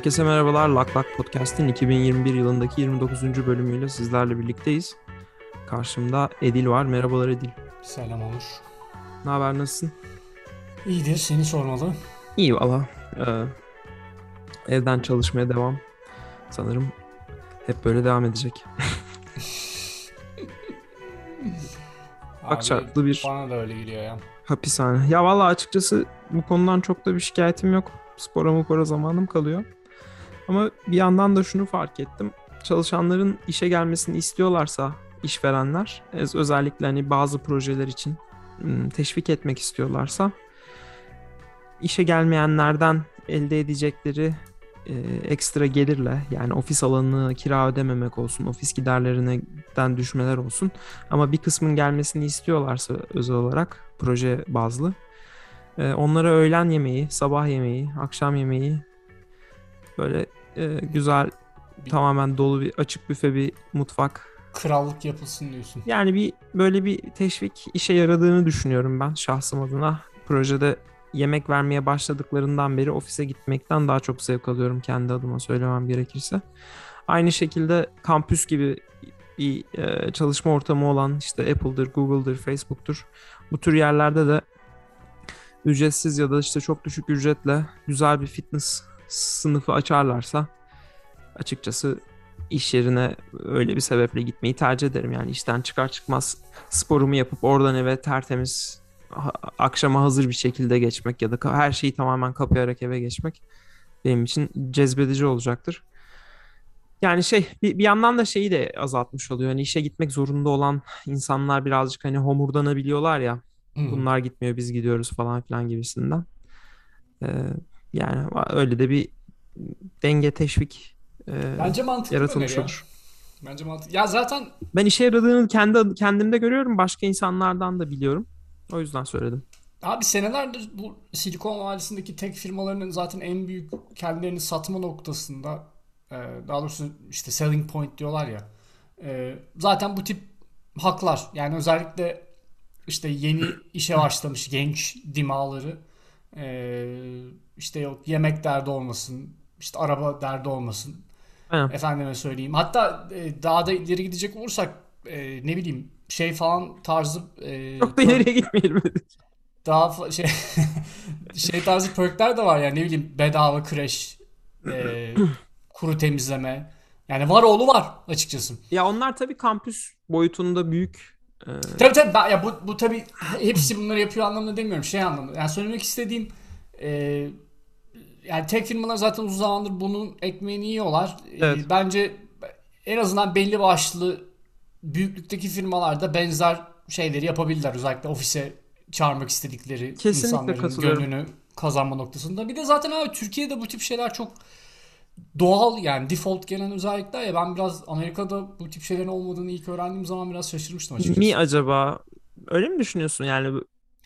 Herkese merhabalar. Lak Lak Podcast'in 2021 yılındaki 29. bölümüyle sizlerle birlikteyiz. Karşımda Edil var. Merhabalar Edil. Selam Onur. Ne haber, nasılsın? İyidir, seni sormalı. İyi valla. Ee, evden çalışmaya devam. Sanırım hep böyle devam edecek. Bak şartlı bir Bana da öyle geliyor ya. hapishane. Ya valla açıkçası bu konudan çok da bir şikayetim yok. Spora mupora zamanım kalıyor. Ama bir yandan da şunu fark ettim. Çalışanların işe gelmesini istiyorlarsa işverenler özellikle hani bazı projeler için ım, teşvik etmek istiyorlarsa işe gelmeyenlerden elde edecekleri e, ekstra gelirle yani ofis alanını kira ödememek olsun, ofis giderlerinden düşmeler olsun ama bir kısmın gelmesini istiyorlarsa özel olarak proje bazlı e, onlara öğlen yemeği, sabah yemeği, akşam yemeği böyle e, güzel Bir- tamamen dolu bir açık büfe bir mutfak Krallık yapılsın diyorsun. yani bir böyle bir teşvik işe yaradığını düşünüyorum ben şahsım adına. Projede yemek vermeye başladıklarından beri ofise gitmekten daha çok zevk alıyorum kendi adıma söylemem gerekirse. Aynı şekilde kampüs gibi bir e, çalışma ortamı olan işte Apple'dır, Google'dır, Facebook'tur. Bu tür yerlerde de ücretsiz ya da işte çok düşük ücretle güzel bir fitness sınıfı açarlarsa açıkçası iş yerine öyle bir sebeple gitmeyi tercih ederim. Yani işten çıkar çıkmaz sporumu yapıp oradan eve tertemiz akşama hazır bir şekilde geçmek ya da her şeyi tamamen kapayarak eve geçmek benim için cezbedici olacaktır. Yani şey bir, bir yandan da şeyi de azaltmış oluyor. Hani işe gitmek zorunda olan insanlar birazcık hani homurdanabiliyorlar ya. Hı. Bunlar gitmiyor biz gidiyoruz falan filan gibisinden. Ee, yani öyle de bir denge teşvik e, Bence mantıklı yaratılmış ya. olur. Bence mantıklı. Ya zaten Ben işe yaradığını kendi kendimde görüyorum. Başka insanlardan da biliyorum. O yüzden söyledim. abi senelerdir bu Silikon Vadisi'ndeki tek firmalarının zaten en büyük kendilerini satma noktasında e, daha doğrusu işte selling point diyorlar ya. e, Zaten bu tip haklar yani özellikle işte yeni işe başlamış genç dimaları e, işte yok yemek derdi olmasın işte araba derdi olmasın Aynen. Efendime söyleyeyim. Hatta e, daha da ileri gidecek olursak e, ne bileyim şey falan tarzı e, Çok da ileriye gitmeyelim. daha şey şey tarzı perkler de var yani ne bileyim bedava kreş e, kuru temizleme yani var oğlu var açıkçası. ya onlar tabii kampüs boyutunda büyük. E, Tabii tabii ben- ya bu, bu tabii hepsi bunları yapıyor anlamında demiyorum şey anlamında. Yani söylemek istediğim e, yani tek firmalar zaten uzun zamandır bunun ekmeğini yiyorlar. E, Evet. bence en azından belli başlı büyüklükteki firmalarda benzer şeyleri yapabilirler. Özellikle ofise çağırmak istedikleri Kesinlikle insanların gönlünü kazanma noktasında. Bir de zaten abi Türkiye'de bu tip şeyler çok doğal yani default gelen özellikler ya ben biraz Amerika'da bu tip şeylerin olmadığını ilk öğrendiğim zaman biraz şaşırmıştım açıkçası. mi acaba? Öyle mi düşünüyorsun yani?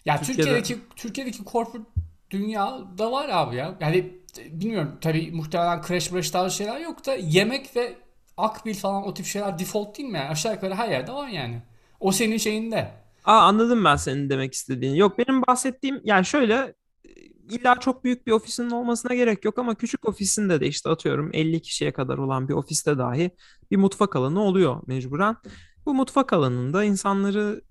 Ya Türkiye'de- Türkiye'deki Türkiye'deki corporate dünyada var abi ya. Yani bilmiyorum tabii muhtemelen crash crash tarzı şeyler yok da yemek ve akbil falan o tip şeyler default değil mi yani? Aşağı yukarı her yerde var yani. O senin şeyinde. Aa anladım ben senin demek istediğini. Yok benim bahsettiğim yani şöyle illa çok büyük bir ofisinin olmasına gerek yok ama küçük ofisinde de işte atıyorum 50 kişiye kadar olan bir ofiste dahi bir mutfak alanı oluyor mecburen. Bu mutfak alanında insanları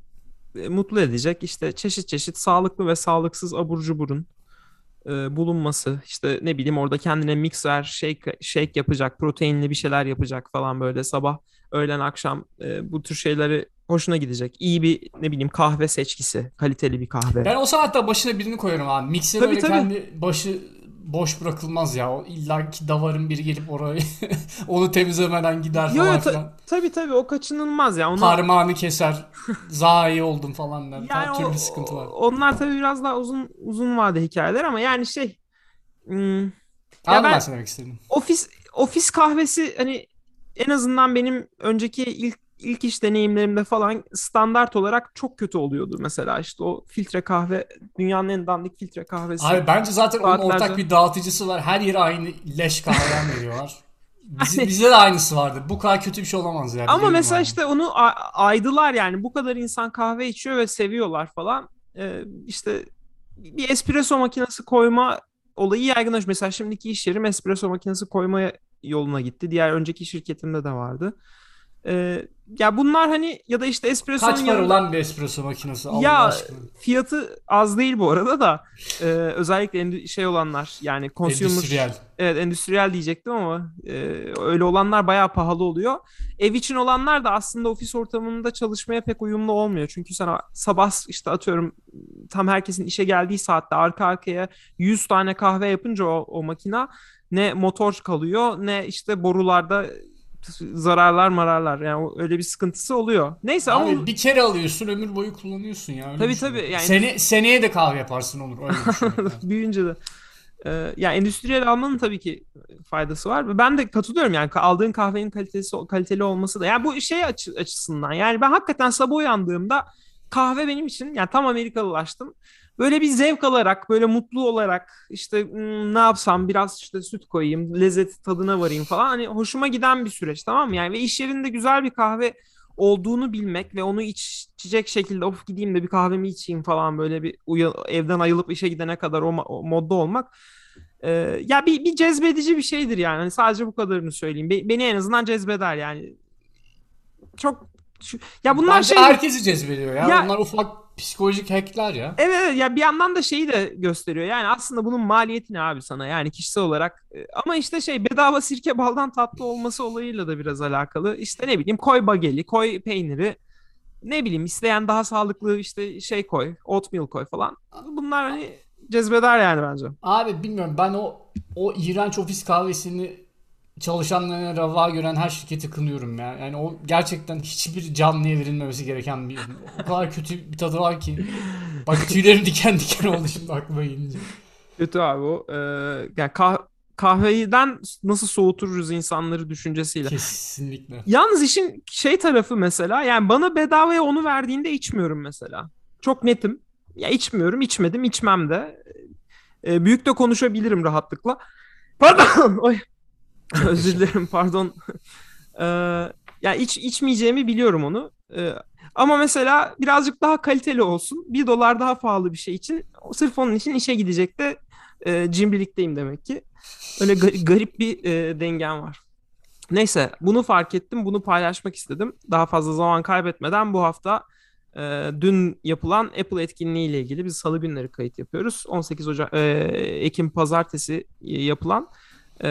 e, mutlu edecek işte çeşit çeşit sağlıklı ve sağlıksız abur cuburun e, bulunması işte ne bileyim orada kendine mixer shake, shake yapacak proteinli bir şeyler yapacak falan böyle sabah öğlen akşam e, bu tür şeyleri hoşuna gidecek. İyi bir ne bileyim kahve seçkisi kaliteli bir kahve. Ben olsa hatta başına birini koyarım abi. Mikser Tabii, öyle tabii. kendi başı boş bırakılmaz ya. O illa ki davarın biri gelip orayı onu temizlemeden gider Yo, falan yo, ta- filan. tabii tabii o kaçınılmaz ya. Ona, Parmağını keser. Zayi oldum falan der. yani Her o- türlü sıkıntılar. onlar tabii biraz daha uzun uzun vade hikayeler ama yani şey hmm, Anladım ben- demek istedim. ofis ofis kahvesi hani en azından benim önceki ilk ilk iş deneyimlerimde falan standart olarak çok kötü oluyordu mesela işte o filtre kahve dünyanın en dandik filtre kahvesi. Abi bence zaten onun Saatlerce- ortak bir dağıtıcısı var. Her yere aynı leş kahveden veriyorlar. Bizi, bize de aynısı vardı. Bu kadar kötü bir şey olamaz yani. Ama mesela abi. işte onu aydılar yani bu kadar insan kahve içiyor ve seviyorlar falan. Ee, işte bir espresso makinesi koyma olayı yaygınlaş. Mesela şimdiki iş yerim espresso makinesi koymaya yoluna gitti. Diğer önceki şirketimde de vardı. Ee, ya bunlar hani ya da işte espresso'nun Kaç para yanında... olan bir espresso makinesi Allah Ya aşkına? fiyatı az değil bu arada da Ee, özellikle şey olanlar yani consumer Endüstriyel. evet endüstriyel diyecektim ama e, öyle olanlar bayağı pahalı oluyor. Ev için olanlar da aslında ofis ortamında çalışmaya pek uyumlu olmuyor. Çünkü sana sabah işte atıyorum tam herkesin işe geldiği saatte arka arkaya 100 tane kahve yapınca o, o makina ne motor kalıyor ne işte borularda zararlar mararlar yani öyle bir sıkıntısı oluyor. Neyse ama Abi bir kere alıyorsun ömür boyu kullanıyorsun ya. Öyle Tabii, düşün. tabii, yani- Sene, seneye de kahve yaparsın olur. Öyle düşün. büyüyünce de. Ee, ya endüstriyel almanın tabii ki faydası var. Ben de katılıyorum yani aldığın kahvenin kalitesi kaliteli olması da. Yani bu şey açı- açısından yani ben hakikaten sabah uyandığımda kahve benim için yani tam Amerikalılaştım. Böyle bir zevk alarak, böyle mutlu olarak işte "Hmm, ne yapsam biraz işte süt koyayım, lezzet tadına varayım falan. Hani hoşuma giden bir süreç tamam mı? Yani ve iş yerinde güzel bir kahve olduğunu bilmek ve onu iç- içecek şekilde of gideyim de bir kahvemi içeyim falan böyle bir uya- evden ayılıp işe gidene kadar o, o modda olmak e, ya bir, bir cezbedici bir şeydir yani. Hani sadece bu kadarını söyleyeyim. Be- beni en azından cezbeder yani. Çok şu- ya bunlar Bence şey herkesi cezbediyor ya. Ya- Onlar ufak psikolojik hackler ya. Evet, evet ya bir yandan da şeyi de gösteriyor. Yani aslında bunun maliyeti ne abi sana? Yani kişisel olarak. E, Ama işte şey bedava sirke baldan tatlı olması olayıyla da biraz alakalı. İşte ne bileyim koy bageli, koy peyniri. Ne bileyim isteyen daha sağlıklı işte şey koy, oatmeal koy falan. Bunlar hani cezbeder yani bence. Abi bilmiyorum ben o o iğrenç ofis kahvesini çalışanlarına rava gören her şirketi kınıyorum ya. Yani o gerçekten hiçbir canlıya verilmemesi gereken bir o kadar kötü bir tadı var ki. Bak tüylerim diken diken oldu şimdi aklıma gelince. Kötü abi o. Ee, yani kah- kahveden nasıl soğuturuz insanları düşüncesiyle. Kesinlikle. Yalnız işin şey tarafı mesela yani bana bedavaya onu verdiğinde içmiyorum mesela. Çok netim. Ya içmiyorum, içmedim, içmem de. Ee, büyük de konuşabilirim rahatlıkla. Pardon. Oy. Özür dilerim pardon. Ee, ya iç içmeyeceğimi biliyorum onu. Ee, ama mesela birazcık daha kaliteli olsun. Bir dolar daha pahalı bir şey için sırf onun için işe gidecek de e, cimrilikteyim demek ki. Öyle ga- garip bir e, dengem var. Neyse bunu fark ettim. Bunu paylaşmak istedim. Daha fazla zaman kaybetmeden bu hafta e, dün yapılan Apple etkinliği ile ilgili biz salı günleri kayıt yapıyoruz. 18 Ocak e, Ekim pazartesi e, yapılan e,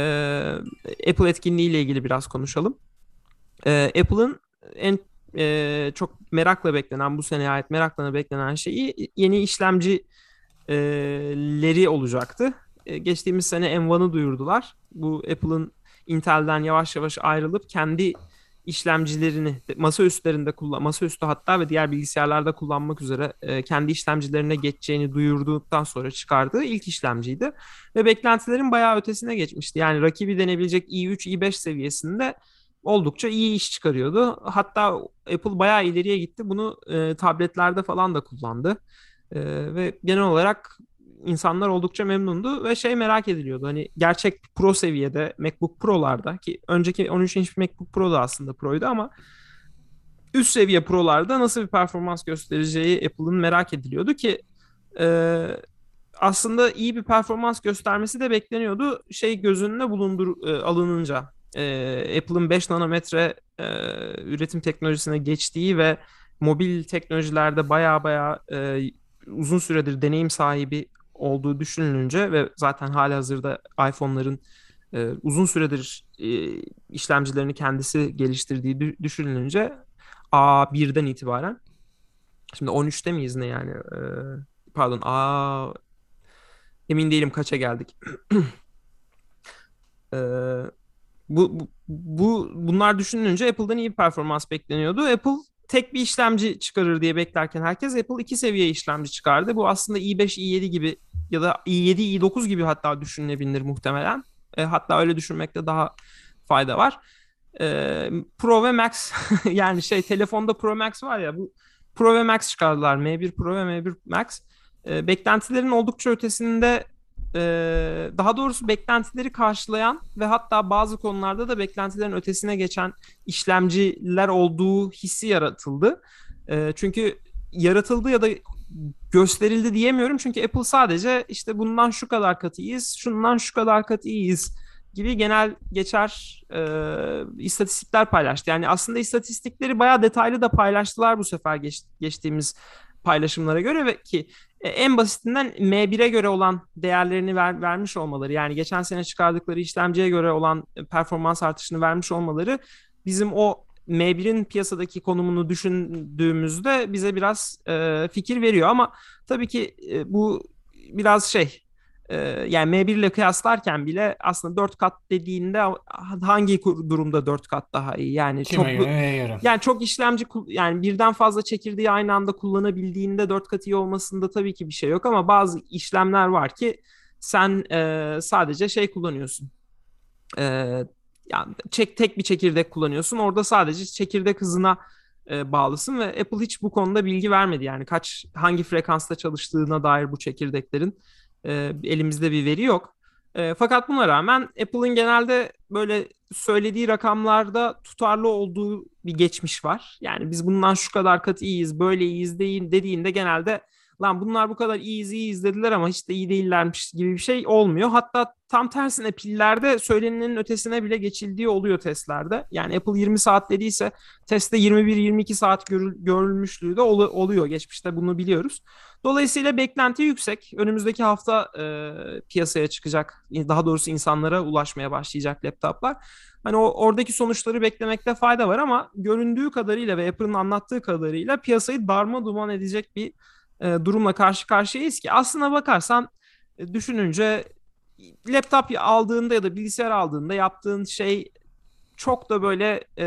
Apple etkinliği ile ilgili biraz konuşalım. E, Apple'ın en e, çok merakla beklenen bu seneye ait merakla beklenen şeyi yeni işlemcileri olacaktı. E, geçtiğimiz sene M1'ı duyurdular. Bu Apple'ın Intel'den yavaş yavaş ayrılıp kendi işlemcilerini masa üstlerinde kullan masa üstü hatta ve diğer bilgisayarlarda kullanmak üzere e, kendi işlemcilerine geçeceğini duyurduktan sonra çıkardığı ilk işlemciydi ve beklentilerin bayağı ötesine geçmişti. Yani rakibi denebilecek i3 i5 seviyesinde oldukça iyi iş çıkarıyordu. Hatta Apple bayağı ileriye gitti. Bunu e, tabletlerde falan da kullandı. E, ve genel olarak insanlar oldukça memnundu ve şey merak ediliyordu. Hani gerçek pro seviyede MacBook Pro'larda ki önceki 13 inç MacBook Pro da aslında Pro'ydu ama üst seviye Pro'larda nasıl bir performans göstereceği Apple'ın merak ediliyordu ki e, aslında iyi bir performans göstermesi de bekleniyordu. Şey göz önüne bulundur e, alınınca e, Apple'ın 5 nanometre e, üretim teknolojisine geçtiği ve mobil teknolojilerde baya baya e, uzun süredir deneyim sahibi olduğu düşünülünce ve zaten hali hazırda iPhone'ların e, uzun süredir e, işlemcilerini kendisi geliştirdiği dü- düşünülünce A1'den itibaren şimdi 13'te miyiz ne yani E, pardon A emin değilim kaça geldik. E, bu, bu, bu bunlar düşünülünce Apple'dan iyi performans bekleniyordu. Apple tek bir işlemci çıkarır diye beklerken herkes Apple iki seviye işlemci çıkardı. Bu aslında i5, i7 gibi ya da i7, i9 gibi hatta düşünülebilir muhtemelen. E, hatta öyle düşünmekte daha fayda var. E, Pro ve Max yani şey telefonda Pro Max var ya bu Pro ve Max çıkardılar. M1 Pro ve M1 Max. E, beklentilerin oldukça ötesinde e, daha doğrusu beklentileri karşılayan ve hatta bazı konularda da beklentilerin ötesine geçen işlemciler olduğu hissi yaratıldı. E, çünkü yaratıldı ya da gösterildi diyemiyorum. Çünkü Apple sadece işte bundan şu kadar kat iyiyiz, şundan şu kadar kat iyiyiz gibi genel geçer e, istatistikler paylaştı. Yani aslında istatistikleri bayağı detaylı da paylaştılar bu sefer geç, geçtiğimiz paylaşımlara göre ve ki en basitinden M1'e göre olan değerlerini ver, vermiş olmaları yani geçen sene çıkardıkları işlemciye göre olan performans artışını vermiş olmaları bizim o M1'in piyasadaki konumunu düşündüğümüzde bize biraz e, fikir veriyor. Ama tabii ki e, bu biraz şey e, yani M1 ile kıyaslarken bile aslında 4 kat dediğinde hangi durumda 4 kat daha iyi yani Kime çok göre, göre. yani çok işlemci yani birden fazla çekirdeği aynı anda kullanabildiğinde 4 kat iyi olmasında tabii ki bir şey yok ama bazı işlemler var ki sen e, sadece şey kullanıyorsun. E, yani çek tek bir çekirdek kullanıyorsun. Orada sadece çekirdek hızına e, bağlısın ve Apple hiç bu konuda bilgi vermedi. Yani kaç hangi frekansta çalıştığına dair bu çekirdeklerin e, elimizde bir veri yok. E, fakat buna rağmen Apple'ın genelde böyle söylediği rakamlarda tutarlı olduğu bir geçmiş var. Yani biz bundan şu kadar kat iyiyiz, böyle iyiyiz deyin dediğinde genelde lan bunlar bu kadar iyiyiz iyiyiz dediler ama hiç de iyi değillermiş gibi bir şey olmuyor. Hatta tam tersine pillerde söylenenin ötesine bile geçildiği oluyor testlerde. Yani Apple 20 saat dediyse testte 21-22 saat görül, görülmüşlüğü de ol, oluyor. Geçmişte bunu biliyoruz. Dolayısıyla beklenti yüksek. Önümüzdeki hafta e, piyasaya çıkacak, daha doğrusu insanlara ulaşmaya başlayacak laptoplar. Hani o oradaki sonuçları beklemekte fayda var ama göründüğü kadarıyla ve Apple'ın anlattığı kadarıyla piyasayı darma duman edecek bir durumla karşı karşıyayız ki aslına bakarsan e, düşününce laptop aldığında ya da bilgisayar aldığında yaptığın şey çok da böyle e,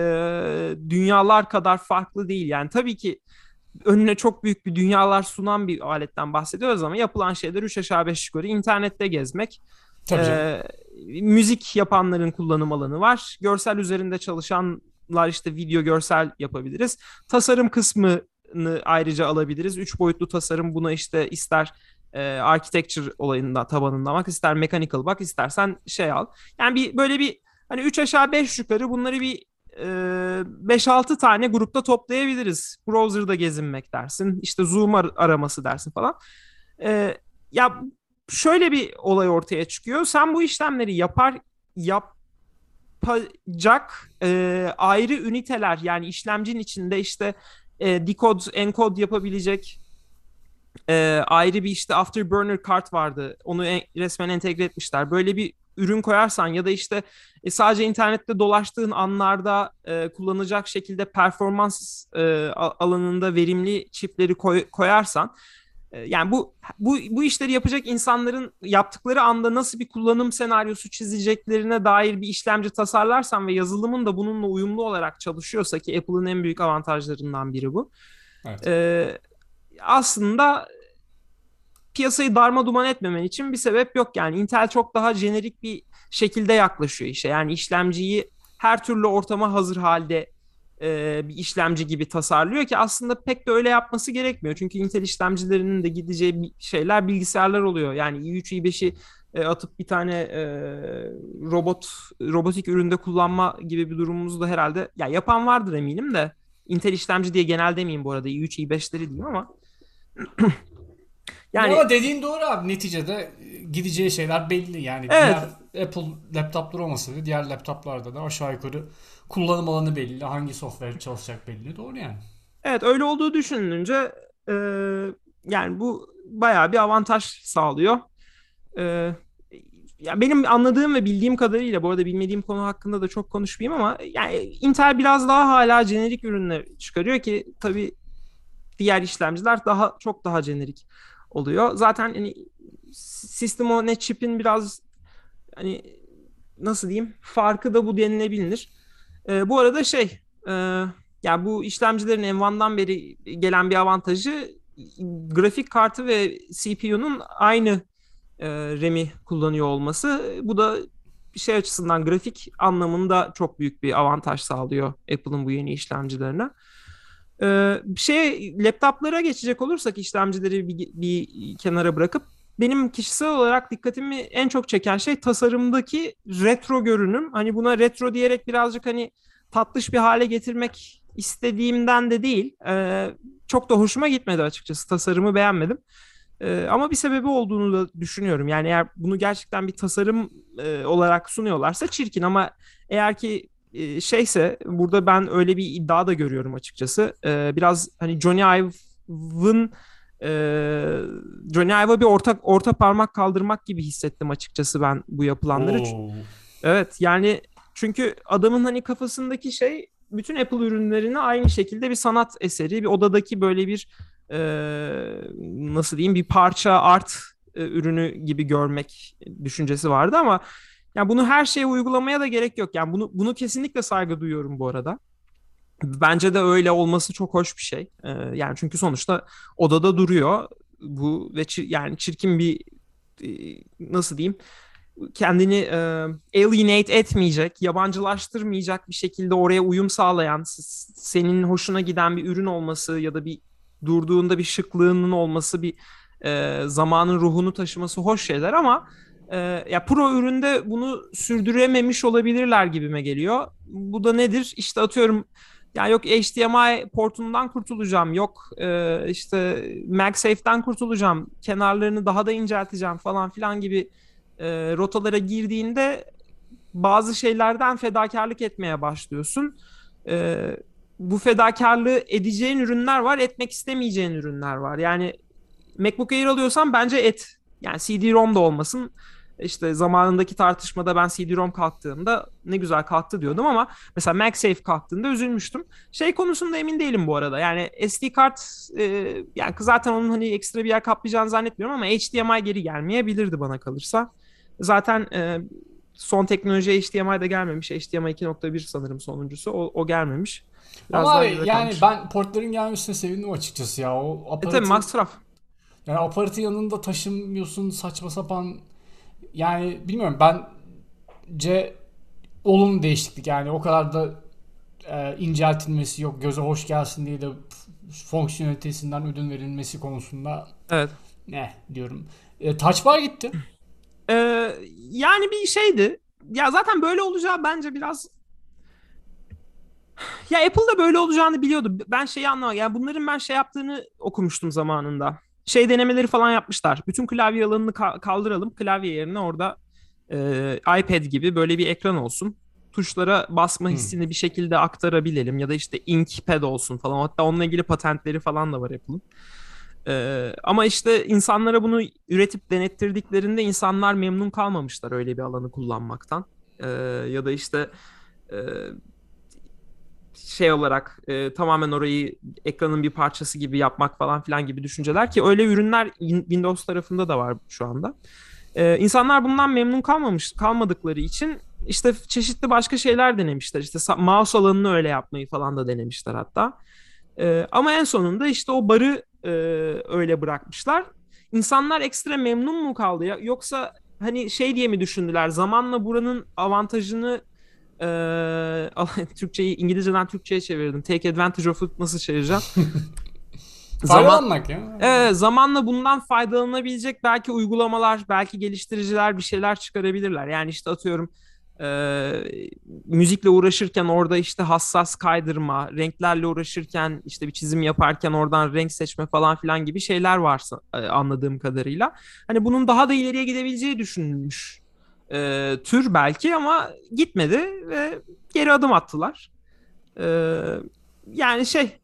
dünyalar kadar farklı değil. Yani tabii ki önüne çok büyük bir dünyalar sunan bir aletten bahsediyoruz ama yapılan şeyler 3 aşağı 5 yukarı internette gezmek. Tabii ee, müzik yapanların kullanım alanı var. Görsel üzerinde çalışanlar işte video görsel yapabiliriz. Tasarım kısmı ayrıca alabiliriz. Üç boyutlu tasarım buna işte ister e, architecture olayında tabanında bak ister mechanical bak istersen şey al. Yani bir böyle bir hani üç aşağı beş yukarı bunları bir e, 5-6 tane grupta toplayabiliriz. Browser'da gezinmek dersin. işte Zoom ar- araması dersin falan. E, ya şöyle bir olay ortaya çıkıyor. Sen bu işlemleri yapar yapacak e, ayrı üniteler yani işlemcinin içinde işte e, decode, encode yapabilecek e, ayrı bir işte afterburner kart vardı. Onu en, resmen entegre etmişler. Böyle bir ürün koyarsan ya da işte e, sadece internette dolaştığın anlarda e, kullanacak şekilde performans e, alanında verimli çipleri koy, koyarsan yani bu bu bu işleri yapacak insanların yaptıkları anda nasıl bir kullanım senaryosu çizeceklerine dair bir işlemci tasarlarsan ve yazılımın da bununla uyumlu olarak çalışıyorsa ki Apple'ın en büyük avantajlarından biri bu. Evet. E, aslında piyasayı darma duman etmemen için bir sebep yok yani Intel çok daha jenerik bir şekilde yaklaşıyor işe. Yani işlemciyi her türlü ortama hazır halde e, bir işlemci gibi tasarlıyor ki aslında pek de öyle yapması gerekmiyor. Çünkü Intel işlemcilerinin de gideceği şeyler bilgisayarlar oluyor. Yani i3 i5'i e, atıp bir tane e, robot robotik üründe kullanma gibi bir durumumuz da herhalde ya yapan vardır eminim de Intel işlemci diye genel demeyeyim bu arada i3 i5'leri diyeyim ama yani ama dediğin doğru abi neticede gideceği şeyler belli yani evet. diğer Apple laptopları olmasa da diğer laptoplarda da aşağı yukarı kullanım alanı belli, hangi software çalışacak belli. Doğru yani. Evet öyle olduğu düşünülünce e, yani bu bayağı bir avantaj sağlıyor. E, ya benim anladığım ve bildiğim kadarıyla bu arada bilmediğim konu hakkında da çok konuşmayayım ama yani Intel biraz daha hala jenerik ürünler çıkarıyor ki tabii diğer işlemciler daha çok daha jenerik oluyor. Zaten hani System on a chip'in biraz hani nasıl diyeyim farkı da bu denilebilir. E, bu arada şey e, yani bu işlemcilerin M1'dan beri gelen bir avantajı grafik kartı ve CPU'nun aynı e, RAM'i kullanıyor olması. Bu da şey açısından grafik anlamında çok büyük bir avantaj sağlıyor Apple'ın bu yeni işlemcilerine. Ee, şey laptoplara geçecek olursak işlemcileri bir, bir kenara bırakıp benim kişisel olarak dikkatimi en çok çeken şey tasarımdaki retro görünüm. Hani buna retro diyerek birazcık hani tatlış bir hale getirmek istediğimden de değil. E, çok da hoşuma gitmedi açıkçası. Tasarımı beğenmedim. E, ama bir sebebi olduğunu da düşünüyorum. Yani eğer bunu gerçekten bir tasarım e, olarak sunuyorlarsa çirkin ama eğer ki e, şeyse burada ben öyle bir iddia da görüyorum açıkçası. E, biraz hani Johnny Ive'ın e, Johnny Ive'a bir ortak orta parmak kaldırmak gibi hissettim açıkçası ben bu yapılanları. Oo. Evet yani çünkü adamın hani kafasındaki şey bütün Apple ürünlerini aynı şekilde bir sanat eseri, bir odadaki böyle bir e, nasıl diyeyim bir parça art e, ürünü gibi görmek düşüncesi vardı ama yani bunu her şeye uygulamaya da gerek yok. Yani bunu bunu kesinlikle saygı duyuyorum bu arada. Bence de öyle olması çok hoş bir şey. Ee, yani çünkü sonuçta odada duruyor bu ve çir, yani çirkin bir e, nasıl diyeyim kendini e, alienate etmeyecek, yabancılaştırmayacak bir şekilde oraya uyum sağlayan, senin hoşuna giden bir ürün olması ya da bir durduğunda bir şıklığının olması, bir e, zamanın ruhunu taşıması hoş şeyler ama e, ya pro üründe bunu sürdürememiş olabilirler gibime geliyor. Bu da nedir? İşte atıyorum ya yok HDMI portundan kurtulacağım, yok e, işte MagSafe'den kurtulacağım, kenarlarını daha da incelteceğim falan filan gibi e, rotalara girdiğinde bazı şeylerden fedakarlık etmeye başlıyorsun. E, bu fedakarlığı edeceğin ürünler var, etmek istemeyeceğin ürünler var. Yani MacBook Air alıyorsan bence et. Yani CD-ROM da olmasın. İşte zamanındaki tartışmada ben CD-ROM kalktığımda ne güzel kalktı diyordum ama mesela MagSafe kalktığında üzülmüştüm. Şey konusunda emin değilim bu arada. Yani SD kart e, yani zaten onun hani ekstra bir yer kaplayacağını zannetmiyorum ama HDMI geri gelmeyebilirdi bana kalırsa. Zaten e, son teknoloji HDMI'de gelmemiş. HDMI 2.1 sanırım sonuncusu. O, o gelmemiş. Biraz Ama yani kalmış. ben portların gelmesine sevindim açıkçası ya. O aparatı, e tabii masraf. Yani aparatı yanında taşımıyorsun saçma sapan. Yani bilmiyorum bence olumlu değişiklik yani o kadar da e, inceltilmesi yok göze hoş gelsin diye de fonksiyonelitesinden ödün verilmesi konusunda evet. ne diyorum. E, touch bar gitti. Ee, yani bir şeydi. Ya zaten böyle olacağı bence biraz ya Apple'da böyle olacağını biliyordu. Ben şeyi anlamadım. Yani bunların ben şey yaptığını okumuştum zamanında. Şey denemeleri falan yapmışlar. Bütün klavye alanını ka- kaldıralım. Klavye yerine orada e, iPad gibi böyle bir ekran olsun. Tuşlara basma hmm. hissini hmm. bir şekilde aktarabilelim. Ya da işte inkpad olsun falan. Hatta onunla ilgili patentleri falan da var Apple'ın. Ee, ama işte insanlara bunu üretip denettirdiklerinde insanlar memnun kalmamışlar öyle bir alanı kullanmaktan. Ee, ya da işte e, şey olarak e, tamamen orayı ekranın bir parçası gibi yapmak falan filan gibi düşünceler ki öyle ürünler Windows tarafında da var şu anda. Ee, insanlar bundan memnun kalmamış kalmadıkları için işte çeşitli başka şeyler denemişler. İşte mouse alanını öyle yapmayı falan da denemişler hatta. Ee, ama en sonunda işte o barı e, öyle bırakmışlar. İnsanlar ekstra memnun mu kaldı ya yoksa hani şey diye mi düşündüler zamanla buranın avantajını e, Türkçeyi İngilizceden Türkçe'ye çevirdim. Take advantage of it nasıl çevireceğim? Zaman, ya. E, zamanla bundan faydalanabilecek belki uygulamalar, belki geliştiriciler bir şeyler çıkarabilirler. Yani işte atıyorum e, müzikle uğraşırken orada işte hassas kaydırma, renklerle uğraşırken işte bir çizim yaparken oradan renk seçme falan filan gibi şeyler varsa e, anladığım kadarıyla. Hani bunun daha da ileriye gidebileceği düşünülmüş e, tür belki ama gitmedi ve geri adım attılar. E, yani şey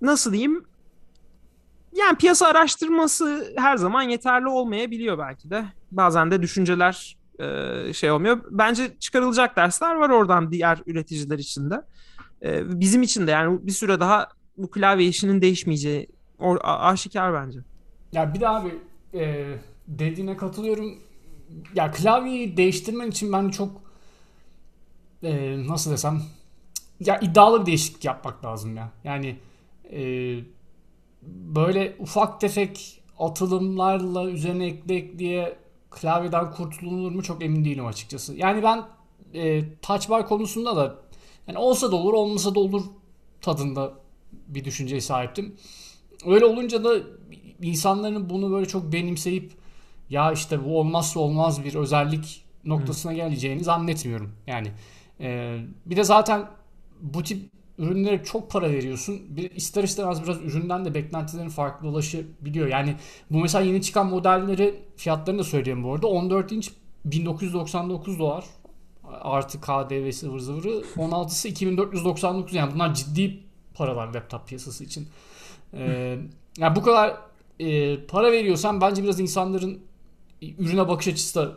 nasıl diyeyim yani piyasa araştırması her zaman yeterli olmayabiliyor belki de. Bazen de düşünceler e, şey olmuyor. Bence çıkarılacak dersler var oradan diğer üreticiler için de. E, bizim için de yani bir süre daha bu klavye işinin değişmeyeceği aşikar bence. Ya bir de abi e, dediğine katılıyorum. Ya klavyeyi değiştirmen için ben çok e, nasıl desem ya iddialı bir değişiklik yapmak lazım ya. Yani e, böyle ufak tefek atılımlarla üzerine ekle ekleye klavyeden kurtulunur mu çok emin değilim açıkçası. Yani ben e, touch bar konusunda da yani olsa da olur olmasa da olur tadında bir düşünceye sahiptim. Öyle olunca da insanların bunu böyle çok benimseyip ya işte bu olmazsa olmaz bir özellik noktasına geleceğini zannetmiyorum. Yani e, bir de zaten bu tip ürünlere çok para veriyorsun. Bir, ister istemez biraz üründen de beklentilerin farklı ulaşabiliyor. Yani bu mesela yeni çıkan modelleri fiyatlarını da söyleyeyim bu arada. 14 inç 1999 dolar artı KDV'si ıvır zıvırı 16'sı 2499 yani bunlar ciddi paralar laptop piyasası için. Ee, yani bu kadar e, para veriyorsan bence biraz insanların ürüne bakış açısı da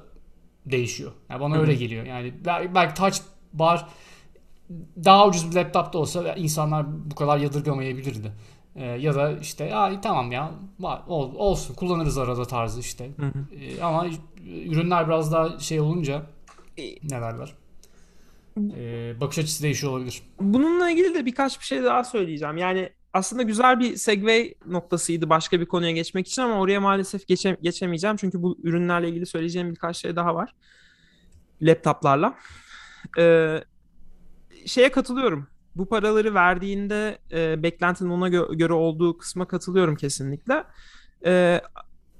değişiyor. Yani bana öyle geliyor. Yani belki touch bar daha ucuz bir laptop da olsa insanlar bu kadar yadırgamayabilirdi. Ee, ya da işte ya tamam ya ol, olsun kullanırız arada tarzı işte. Hı hı. Ee, ama ürünler biraz daha şey olunca ne derler? Ee, bakış açısı değişiyor olabilir. Bununla ilgili de birkaç bir şey daha söyleyeceğim. Yani aslında güzel bir segue noktasıydı başka bir konuya geçmek için ama oraya maalesef geçe, geçemeyeceğim. Çünkü bu ürünlerle ilgili söyleyeceğim birkaç şey daha var. Laptoplarla. Ee, şeye katılıyorum. Bu paraları verdiğinde e, beklentinin ona gö- göre olduğu kısma katılıyorum kesinlikle. E,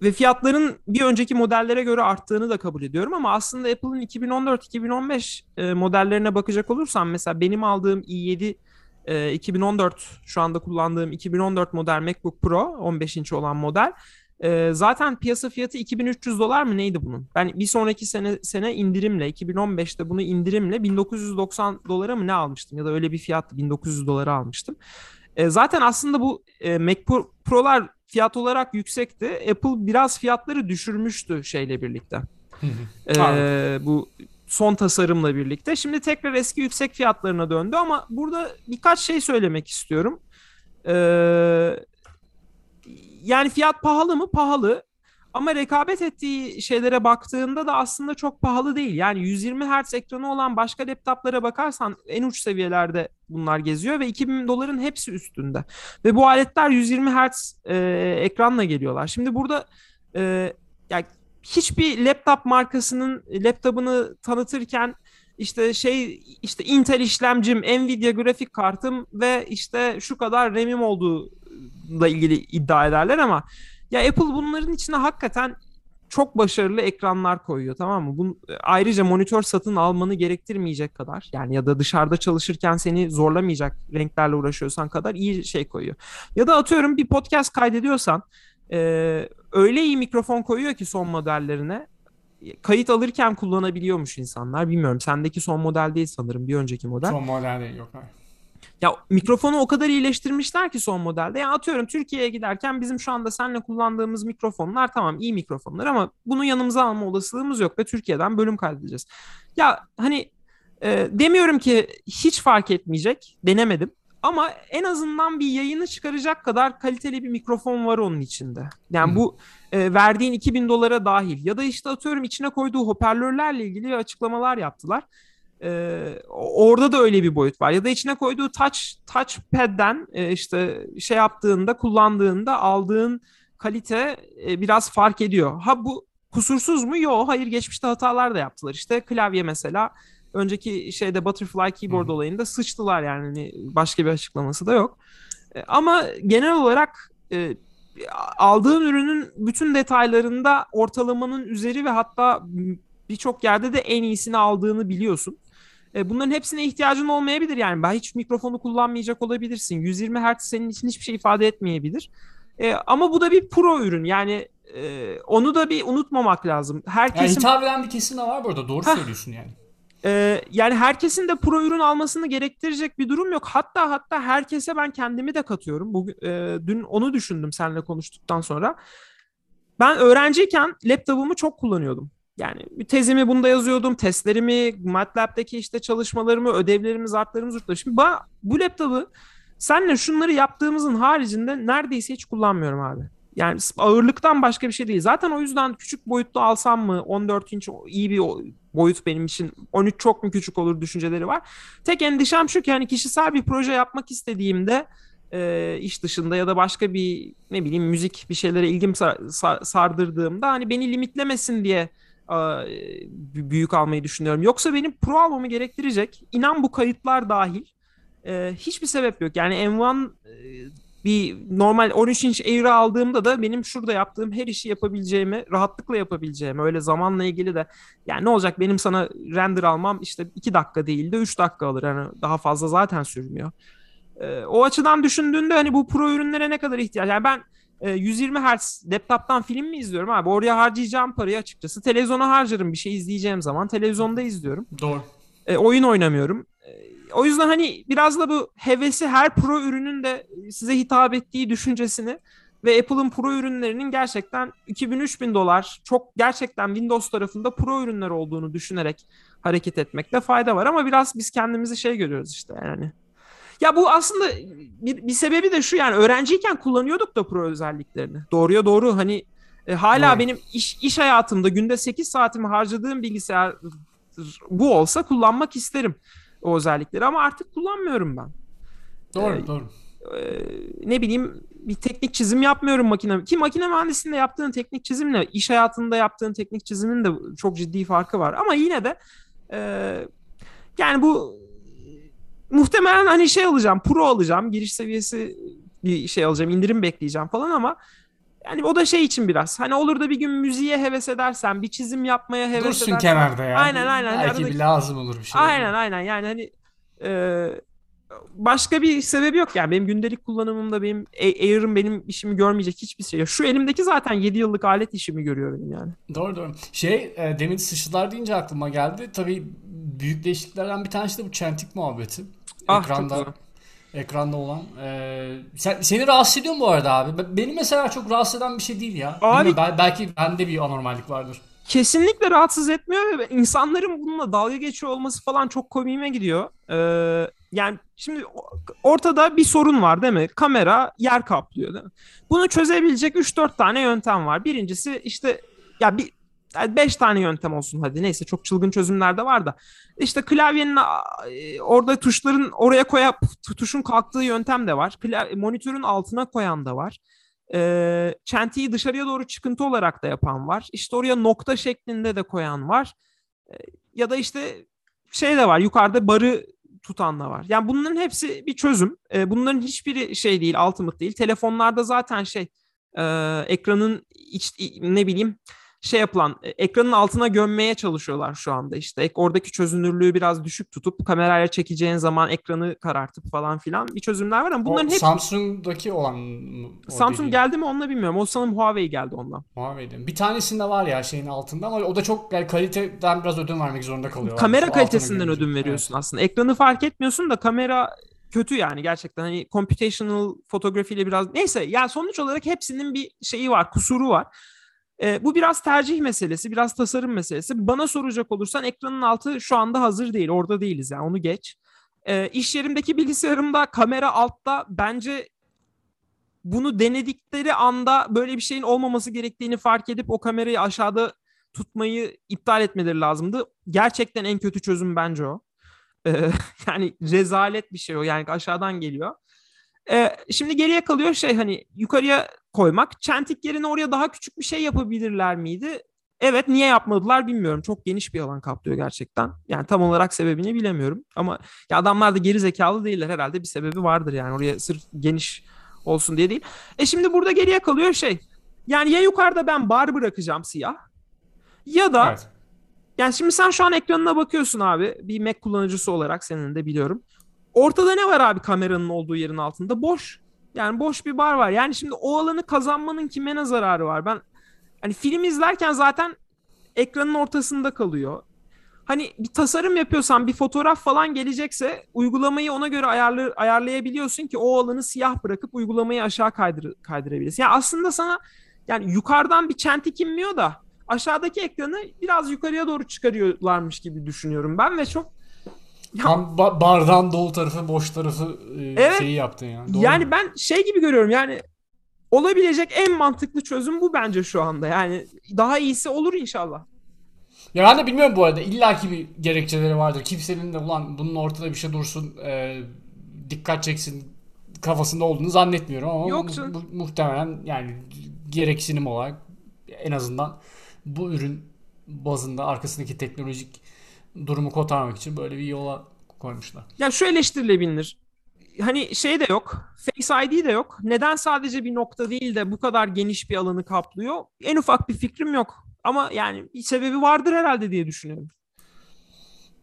ve fiyatların bir önceki modellere göre arttığını da kabul ediyorum ama aslında Apple'ın 2014-2015 e, modellerine bakacak olursam mesela benim aldığım i7 e, 2014 şu anda kullandığım 2014 model MacBook Pro 15 inç olan model e, zaten piyasa fiyatı 2300 dolar mı neydi bunun? Ben bir sonraki sene sene indirimle 2015'te bunu indirimle 1990 dolara mı ne almıştım ya da öyle bir fiyattı 1900 dolara almıştım. E, zaten aslında bu e, Mac Pro'lar fiyat olarak yüksekti. Apple biraz fiyatları düşürmüştü şeyle birlikte. e, bu son tasarımla birlikte. Şimdi tekrar eski yüksek fiyatlarına döndü ama burada birkaç şey söylemek istiyorum. Eee yani fiyat pahalı mı? Pahalı. Ama rekabet ettiği şeylere baktığında da aslında çok pahalı değil. Yani 120 Hz ekranı olan başka laptoplara bakarsan en uç seviyelerde bunlar geziyor ve 2000 doların hepsi üstünde. Ve bu aletler 120 Hz e, ekranla geliyorlar. Şimdi burada e, yani hiçbir laptop markasının laptopunu tanıtırken işte şey işte Intel işlemcim, Nvidia grafik kartım ve işte şu kadar RAM'im olduğu da ilgili iddia ederler ama ya Apple bunların içine hakikaten çok başarılı ekranlar koyuyor tamam mı? Bun, ayrıca monitör satın almanı gerektirmeyecek kadar yani ya da dışarıda çalışırken seni zorlamayacak renklerle uğraşıyorsan kadar iyi şey koyuyor. Ya da atıyorum bir podcast kaydediyorsan e, öyle iyi mikrofon koyuyor ki son modellerine kayıt alırken kullanabiliyormuş insanlar. Bilmiyorum sendeki son model değil sanırım bir önceki model. Son model değil yok hayır. Ya mikrofonu o kadar iyileştirmişler ki son modelde. Ya atıyorum Türkiye'ye giderken bizim şu anda seninle kullandığımız mikrofonlar tamam iyi mikrofonlar ama bunu yanımıza alma olasılığımız yok ve Türkiye'den bölüm kaydedeceğiz. Ya hani e, demiyorum ki hiç fark etmeyecek. Denemedim. Ama en azından bir yayını çıkaracak kadar kaliteli bir mikrofon var onun içinde. Yani hmm. bu e, verdiğin 2000 dolara dahil. Ya da işte atıyorum içine koyduğu hoparlörlerle ilgili açıklamalar yaptılar. Ee, orada da öyle bir boyut var. Ya da içine koyduğu touch touchpad'den e, işte şey yaptığında, kullandığında aldığın kalite e, biraz fark ediyor. Ha bu kusursuz mu? Yok. Hayır geçmişte hatalar da yaptılar. İşte klavye mesela önceki şeyde Butterfly Keyboard hmm. olayında sıçtılar yani hani başka bir açıklaması da yok. E, ama genel olarak e, aldığın ürünün bütün detaylarında ortalamanın üzeri ve hatta birçok yerde de en iyisini aldığını biliyorsun. E, bunların hepsine ihtiyacın olmayabilir yani. Ben hiç mikrofonu kullanmayacak olabilirsin. 120 Hz senin için hiçbir şey ifade etmeyebilir. E, ama bu da bir pro ürün. Yani onu da bir unutmamak lazım. Herkesin... Yani hitap eden bir kesim de var burada. Doğru Heh. söylüyorsun yani. Ee, yani herkesin de pro ürün almasını gerektirecek bir durum yok. Hatta hatta herkese ben kendimi de katıyorum. Bugün e, dün onu düşündüm seninle konuştuktan sonra. Ben öğrenciyken laptopumu çok kullanıyordum. Yani tezimi bunda yazıyordum, testlerimi, MATLAB'deki işte çalışmalarımı, ödevlerimi, zartlarımı, zurtlarımı. Şimdi ben bu laptopu senle şunları yaptığımızın haricinde neredeyse hiç kullanmıyorum abi. Yani ağırlıktan başka bir şey değil. Zaten o yüzden küçük boyutlu alsam mı 14 inç iyi bir boyut benim için 13 çok mu küçük olur düşünceleri var. Tek endişem şu ki hani kişisel bir proje yapmak istediğimde e, iş dışında ya da başka bir ne bileyim müzik bir şeylere ilgim sar, sar, sardırdığımda hani beni limitlemesin diye büyük almayı düşünüyorum. Yoksa benim pro almamı gerektirecek inan bu kayıtlar dahil e, hiçbir sebep yok. Yani M1 e, bir normal 13 inç Air'i aldığımda da benim şurada yaptığım her işi yapabileceğimi, rahatlıkla yapabileceğimi, öyle zamanla ilgili de yani ne olacak benim sana render almam işte 2 dakika değil de 3 dakika alır. Yani daha fazla zaten sürmüyor. Ee, o açıdan düşündüğünde hani bu pro ürünlere ne kadar ihtiyaç? Yani ben 120 e, Hz laptoptan film mi izliyorum abi? Oraya harcayacağım parayı açıkçası televizyona harcarım bir şey izleyeceğim zaman. Televizyonda izliyorum. Doğru. E, oyun oynamıyorum. O yüzden hani biraz da bu hevesi her pro ürünün de size hitap ettiği düşüncesini ve Apple'ın pro ürünlerinin gerçekten 2000-3000 dolar çok gerçekten Windows tarafında pro ürünler olduğunu düşünerek hareket etmekte fayda var ama biraz biz kendimizi şey görüyoruz işte yani ya bu aslında bir, bir sebebi de şu yani öğrenciyken kullanıyorduk da pro özelliklerini. Doğruya doğru hani e, hala doğru. benim iş, iş hayatımda günde 8 saatimi harcadığım bilgisayar bu olsa kullanmak isterim o özellikleri ama artık kullanmıyorum ben. Doğru ee, doğru. E, ne bileyim bir teknik çizim yapmıyorum makine. Ki makine mühendisliğinde yaptığın teknik çizimle iş hayatında yaptığın teknik çizimin de çok ciddi farkı var. Ama yine de e, yani bu muhtemelen hani şey alacağım, pro alacağım, giriş seviyesi bir şey alacağım, indirim bekleyeceğim falan ama yani o da şey için biraz. Hani olur da bir gün müziğe heves edersen, bir çizim yapmaya heves Dursun edersen. kenarda ya. Aynen aynen. Belki Aradaki... bir lazım olur bir şey. Aynen aynen yani hani e, başka bir sebebi yok yani benim gündelik kullanımımda benim Air'ım benim işimi görmeyecek hiçbir şey. Şu elimdeki zaten 7 yıllık alet işimi görüyor benim yani. Doğru doğru. Şey e, demin sıçılar deyince aklıma geldi. Tabii büyük değişikliklerden bir tanesi de bu çentik muhabbeti. Ah, ekranda ekranda olan. Ee, sen, seni rahatsız ediyor mu bu arada abi? Beni mesela çok rahatsız eden bir şey değil ya. Abi, ben, belki bende bir anormallik vardır. Kesinlikle rahatsız etmiyor ve insanların bununla dalga geçiyor olması falan çok komiğime gidiyor. Ee, yani şimdi ortada bir sorun var değil mi? Kamera yer kaplıyor değil mi? Bunu çözebilecek 3-4 tane yöntem var. Birincisi işte ya bir yani beş tane yöntem olsun hadi neyse çok çılgın çözümler de var da işte klavyenin e, orada tuşların oraya koyup tuşun kalktığı yöntem de var. Klavye, monitörün altına koyan da var. E, çentiyi dışarıya doğru çıkıntı olarak da yapan var. İşte oraya nokta şeklinde de koyan var. E, ya da işte şey de var yukarıda barı tutan da var. Yani bunların hepsi bir çözüm. E, bunların hiçbiri şey değil, ultimate değil. Telefonlarda zaten şey e, ekranın iç, ne bileyim şey yapılan e, ekranın altına gömmeye çalışıyorlar şu anda işte. Oradaki çözünürlüğü biraz düşük tutup kamerayla çekeceğin zaman ekranı karartıp falan filan bir çözümler var ama bunların hep Samsung'daki olan Samsung dediğin. geldi mi onunla bilmiyorum. O sanırım Huawei geldi ondan. Huawei'den. Bir tanesinde var ya şeyin altında ama o da çok yani kaliteden biraz ödün vermek zorunda kalıyor. Kamera kalitesinden ödün veriyorsun evet. aslında. Ekranı fark etmiyorsun da kamera kötü yani gerçekten hani computational fotoğrafıyla biraz neyse yani sonuç olarak hepsinin bir şeyi var kusuru var. E, bu biraz tercih meselesi, biraz tasarım meselesi. Bana soracak olursan ekranın altı şu anda hazır değil, orada değiliz yani onu geç. E, iş yerimdeki bilgisayarımda kamera altta bence bunu denedikleri anda böyle bir şeyin olmaması gerektiğini fark edip o kamerayı aşağıda tutmayı iptal etmeleri lazımdı. Gerçekten en kötü çözüm bence o. Ee, yani rezalet bir şey o yani aşağıdan geliyor. Ee, şimdi geriye kalıyor şey hani yukarıya koymak. Çentik yerine oraya daha küçük bir şey yapabilirler miydi? Evet niye yapmadılar bilmiyorum. Çok geniş bir alan kaplıyor gerçekten. Yani tam olarak sebebini bilemiyorum. Ama ya adamlar da geri zekalı değiller. Herhalde bir sebebi vardır yani. Oraya sırf geniş olsun diye değil. E şimdi burada geriye kalıyor şey. Yani ya yukarıda ben bar bırakacağım siyah. Ya da evet. yani şimdi sen şu an ekranına bakıyorsun abi. Bir Mac kullanıcısı olarak senin de biliyorum. Ortada ne var abi kameranın olduğu yerin altında? Boş. Yani boş bir bar var. Yani şimdi o alanı kazanmanın kime ne zararı var? Ben hani film izlerken zaten ekranın ortasında kalıyor. Hani bir tasarım yapıyorsan bir fotoğraf falan gelecekse uygulamayı ona göre ayarlı, ayarlayabiliyorsun ki o alanı siyah bırakıp uygulamayı aşağı kaydır, kaydırabilirsin. Yani aslında sana yani yukarıdan bir çentik inmiyor da aşağıdaki ekranı biraz yukarıya doğru çıkarıyorlarmış gibi düşünüyorum ben ve çok ya, Tam ba- bardağın dolu tarafı boş tarafı e, evet, şeyi yaptın yani. Doğru yani mu? ben şey gibi görüyorum yani olabilecek en mantıklı çözüm bu bence şu anda. Yani daha iyisi olur inşallah. Ya ben de bilmiyorum bu arada. İlla ki bir gerekçeleri vardır. Kimsenin de ulan bunun ortada bir şey dursun e, dikkat çeksin kafasında olduğunu zannetmiyorum ama Yok mu, mu, muhtemelen yani gereksinim olarak en azından bu ürün bazında arkasındaki teknolojik durumu kotarmak için böyle bir yola koymuşlar. Ya şu eleştirilebilir. hani şey de yok. Face ID de yok. Neden sadece bir nokta değil de bu kadar geniş bir alanı kaplıyor? En ufak bir fikrim yok. Ama yani bir sebebi vardır herhalde diye düşünüyorum.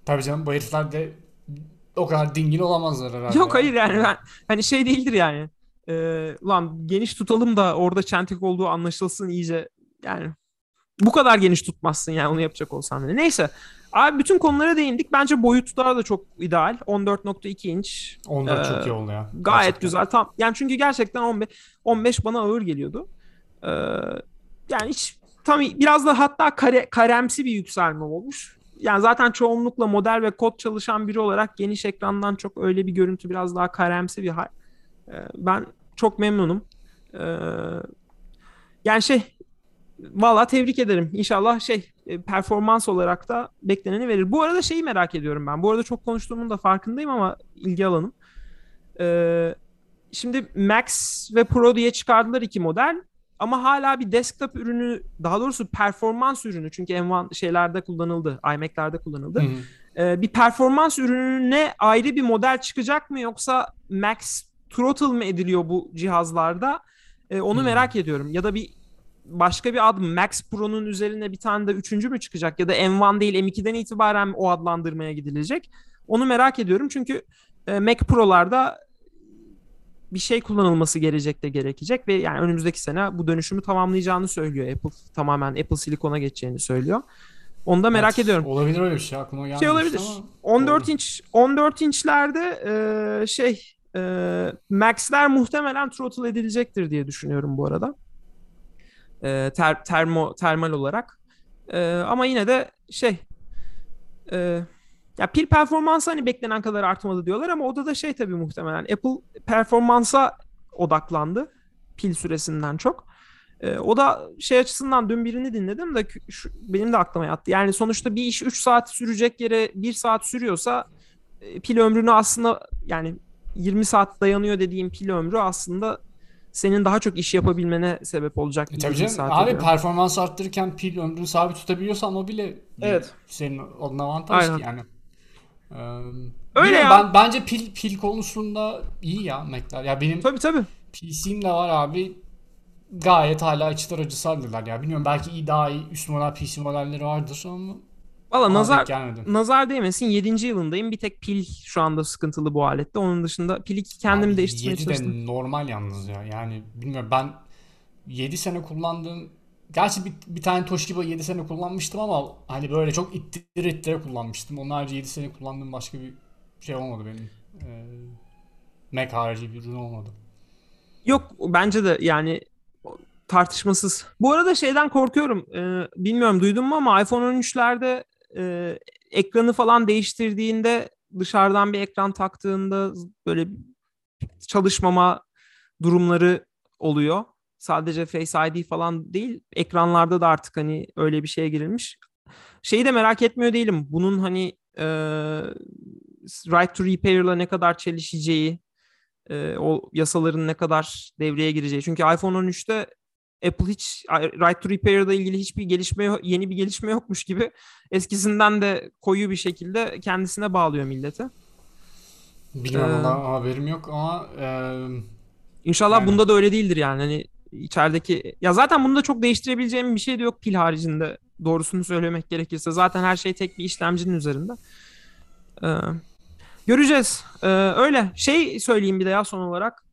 Tabii canım bu herifler de o kadar dingin olamazlar herhalde. Yok hayır yani ben hani şey değildir yani. Ee, ulan geniş tutalım da orada çentik olduğu anlaşılsın iyice. Yani bu kadar geniş tutmazsın yani onu yapacak olsan bile. Neyse. Abi bütün konulara değindik. Bence boyutlar da çok ideal. 14.2 inç. Onlar ee, çok iyi oldu ya. Gayet gerçekten. güzel. Tam yani çünkü gerçekten 15 15 bana ağır geliyordu. Ee, yani hiç tam biraz da hatta kare, karemsi bir yükselme olmuş. Yani zaten çoğunlukla model ve kod çalışan biri olarak geniş ekrandan çok öyle bir görüntü biraz daha karemsi bir hal. Ee, ben çok memnunum. Ee, yani şey valla tebrik ederim. İnşallah şey performans olarak da bekleneni verir. Bu arada şeyi merak ediyorum ben. Bu arada çok konuştuğumun da farkındayım ama ilgi alanım. Ee, şimdi Max ve Pro diye çıkardılar iki model. Ama hala bir desktop ürünü, daha doğrusu performans ürünü çünkü M1 şeylerde kullanıldı, iMac'lerde kullanıldı. Hı hı. Ee, bir performans ürününe ayrı bir model çıkacak mı yoksa Max throttle mı ediliyor bu cihazlarda? Ee, onu hmm. merak ediyorum. Ya da bir başka bir ad Max Pro'nun üzerine bir tane de üçüncü mü çıkacak ya da M1 değil M2'den itibaren o adlandırmaya gidilecek. Onu merak ediyorum çünkü e, Mac Pro'larda bir şey kullanılması gelecek de gerekecek ve yani önümüzdeki sene bu dönüşümü tamamlayacağını söylüyor Apple. Tamamen Apple Silicon'a geçeceğini söylüyor. Onu da merak evet, ediyorum. Olabilir öyle bir şey aklıma gelmiş. Şey olabilir. Ama 14 doğru. inç 14 inçlerde e, şey e, Max'ler muhtemelen throttle edilecektir diye düşünüyorum bu arada. E, ter, termo termal olarak. E, ama yine de şey e, ya pil performansı hani beklenen kadar artmadı diyorlar ama o da da şey tabii muhtemelen Apple performansa odaklandı pil süresinden çok. Ee, o da şey açısından dün birini dinledim de şu, benim de aklıma yattı. Yani sonuçta bir iş 3 saat sürecek yere 1 saat sürüyorsa e, pil ömrünü aslında yani 20 saat dayanıyor dediğim pil ömrü aslında senin daha çok iş yapabilmene sebep olacak. E tabii canım. Abi ediyor. performans arttırırken pil ömrünü sabit tutabiliyorsan o bile evet. senin onun avantajı Aynen. yani. Öyle ya. Ben, bence pil pil konusunda iyi ya Mac'ler. Ya benim tabii, tabii. PC'm de var abi. Gayet hala içler acısı ya. Bilmiyorum belki iyi daha iyi üst model PC modelleri vardır ama Valla nazar, nazar değmesin 7. yılındayım. Bir tek pil şu anda sıkıntılı bu alette. Onun dışında pili kendim Abi, değiştirmeye 7 çalıştım. de normal yalnız ya. Yani bilmiyorum ben 7 sene kullandığım Gerçi bir, bir tane Toshiba 7 sene kullanmıştım ama hani böyle çok ittire ittire kullanmıştım. Onun harici 7 sene kullandığım başka bir şey olmadı benim. Ee, Mac harici bir ürün olmadı. Yok bence de yani tartışmasız. Bu arada şeyden korkuyorum. Ee, bilmiyorum duydun mu ama iPhone 13'lerde e, ekranı falan değiştirdiğinde dışarıdan bir ekran taktığında böyle çalışmama durumları oluyor sadece Face ID falan değil ekranlarda da artık hani öyle bir şeye girilmiş. Şeyi de merak etmiyor değilim. Bunun hani e, right to repair'la ne kadar çelişeceği, e, o yasaların ne kadar devreye gireceği. Çünkü iPhone 13'te Apple hiç right to repair'la ilgili hiçbir gelişme yeni bir gelişme yokmuş gibi eskisinden de koyu bir şekilde kendisine bağlıyor milleti. Bilmiyorum ee, haberim yok ama e, İnşallah yani. bunda da öyle değildir yani. Hani içerideki ya zaten bunu da çok değiştirebileceğim bir şey de yok pil haricinde doğrusunu söylemek gerekirse zaten her şey tek bir işlemcinin üzerinde. Ee, göreceğiz. Ee, öyle şey söyleyeyim bir de ya son olarak.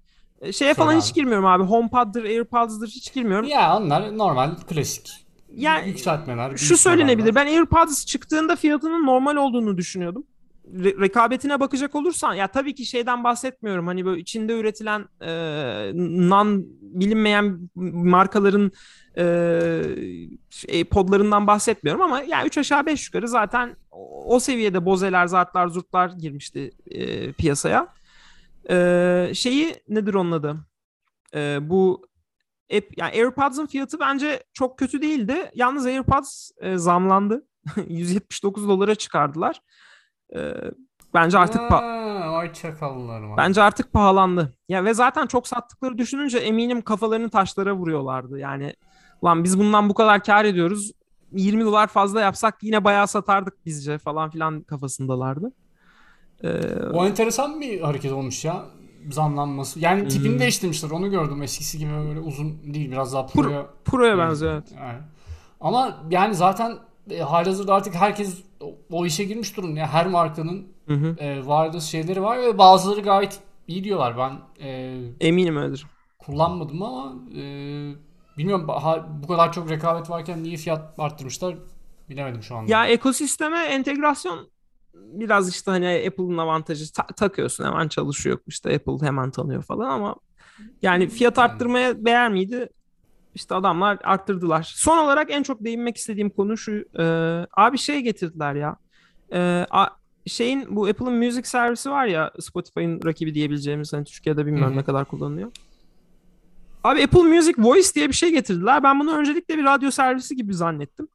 Ee, şeye falan abi. hiç girmiyorum abi. HomePod'dır, AirPods'dır hiç girmiyorum. Ya onlar normal klasik. Yani yükseltmeler. Şu söylenebilir. Ben AirPods çıktığında fiyatının normal olduğunu düşünüyordum re- rekabetine bakacak olursan ya tabii ki şeyden bahsetmiyorum hani böyle içinde üretilen e, non bilinmeyen markaların e, şey, podlarından bahsetmiyorum ama ya yani 3 aşağı 5 yukarı zaten o, seviyede bozeler, zartlar, zurtlar girmişti e, piyasaya. E, şeyi nedir onun adı? E, bu App, yani AirPods'ın fiyatı bence çok kötü değildi. Yalnız AirPods e, zamlandı. 179 dolara çıkardılar. E, bence artık pa- Vay çakallar Bence artık pahalandı. Ya ve zaten çok sattıkları düşününce eminim kafalarını taşlara vuruyorlardı. Yani ulan biz bundan bu kadar kar ediyoruz. 20 dolar fazla yapsak yine bayağı satardık bizce falan filan kafasındalardı. Ee, o enteresan bir hareket olmuş ya. zamlanması. Yani Hmm. tipini değiştirmişler onu gördüm. Eskisi gibi böyle uzun değil biraz daha Pro- pro'ya. Pro'ya Evet. benziyor evet. Yani. Ama yani zaten e, halihazırda artık herkes o, o işe girmiş durumda. Yani her markanın Hı hı. e, vardı şeyleri var ve bazıları gayet iyi diyorlar. Ben e, Eminim öyledir. kullanmadım ama e, bilmiyorum ha- bu kadar çok rekabet varken niye fiyat arttırmışlar bilemedim şu anda. Ya ekosisteme entegrasyon biraz işte hani Apple'ın avantajı Ta- takıyorsun hemen çalışıyor işte Apple hemen tanıyor falan ama yani fiyat Yani. arttırmaya değer miydi? İşte adamlar arttırdılar. Son olarak en çok değinmek istediğim konu şu. e, abi şey getirdiler ya. E, a- şeyin bu Apple'ın müzik servisi var ya Spotify'ın rakibi diyebileceğimiz hani Türkiye'de bilmiyorum ne kadar kullanılıyor. Abi Apple Music Voice diye bir şey getirdiler. Ben bunu öncelikle bir radyo servisi gibi zannettim.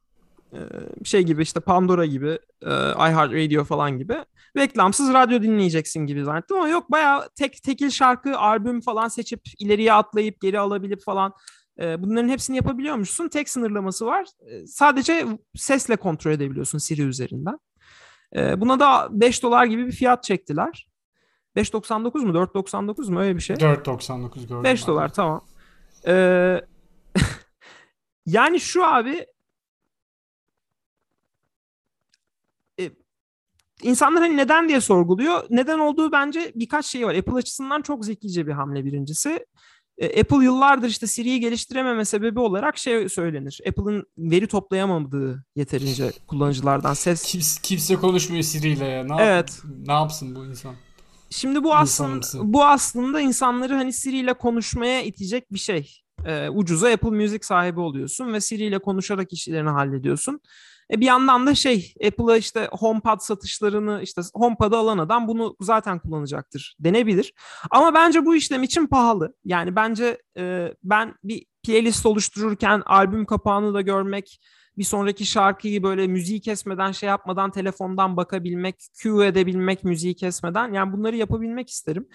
Ee, şey gibi işte Pandora gibi, e, iHeartRadio falan gibi. Reklamsız radyo dinleyeceksin gibi zannettim ama yok bayağı tek tekil şarkı, albüm falan seçip ileriye atlayıp geri alabilip falan e, bunların hepsini yapabiliyormuşsun. Tek sınırlaması var. E, sadece sesle kontrol edebiliyorsun Siri üzerinden. Buna da 5 dolar gibi bir fiyat çektiler. 5.99 mu 4.99 mu öyle bir şey. 4.99 gördüm. 5 ben. dolar tamam. Ee, yani şu abi e, insanlar hani neden diye sorguluyor. Neden olduğu bence birkaç şey var. Apple açısından çok zekice bir hamle birincisi. E, Apple yıllardır işte Siri'yi geliştirememe sebebi olarak şey söylenir. Apple'ın veri toplayamadığı yeterince kullanıcılardan ses. Kimse, kimse konuşmuyor Siri ile ya. Ne, yap- Evet. ne yapsın bu insan? Şimdi bu aslında bu aslında insanları hani Siri ile konuşmaya itecek bir şey. Ee, ucuza Apple Music sahibi oluyorsun ve Siri ile konuşarak işlerini hallediyorsun. E bir yandan da şey Apple'a işte HomePod satışlarını işte HomePod'ı alan adam bunu zaten kullanacaktır denebilir. Ama bence bu işlem için pahalı. Yani bence e, ben bir playlist oluştururken albüm kapağını da görmek, bir sonraki şarkıyı böyle müziği kesmeden şey yapmadan telefondan bakabilmek, cue edebilmek müziği kesmeden yani bunları yapabilmek isterim.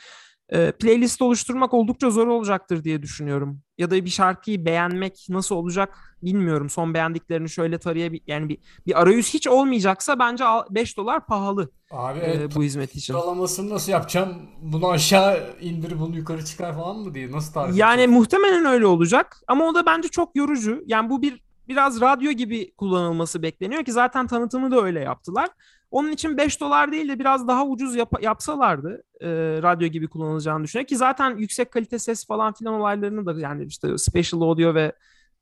E, playlist oluşturmak oldukça zor olacaktır diye düşünüyorum. Ya da bir şarkıyı beğenmek nasıl olacak bilmiyorum. Son beğendiklerini şöyle tarayabil yani bir, bir arayüz hiç olmayacaksa bence 5 dolar pahalı Abi e, bu hizmet için. Sıralamasını nasıl yapacağım? Bunu aşağı indir bunu yukarı çıkar falan mı diye nasıl tarif Yani edeceğim? muhtemelen öyle olacak ama o da bence çok yorucu. Yani bu bir biraz radyo gibi kullanılması bekleniyor ki zaten tanıtımı da öyle yaptılar. Onun için 5 dolar değil de biraz daha ucuz yap- yapsalardı e, radyo gibi kullanılacağını düşünüyorum ki zaten yüksek kalite ses falan filan olaylarını da yani işte special audio ve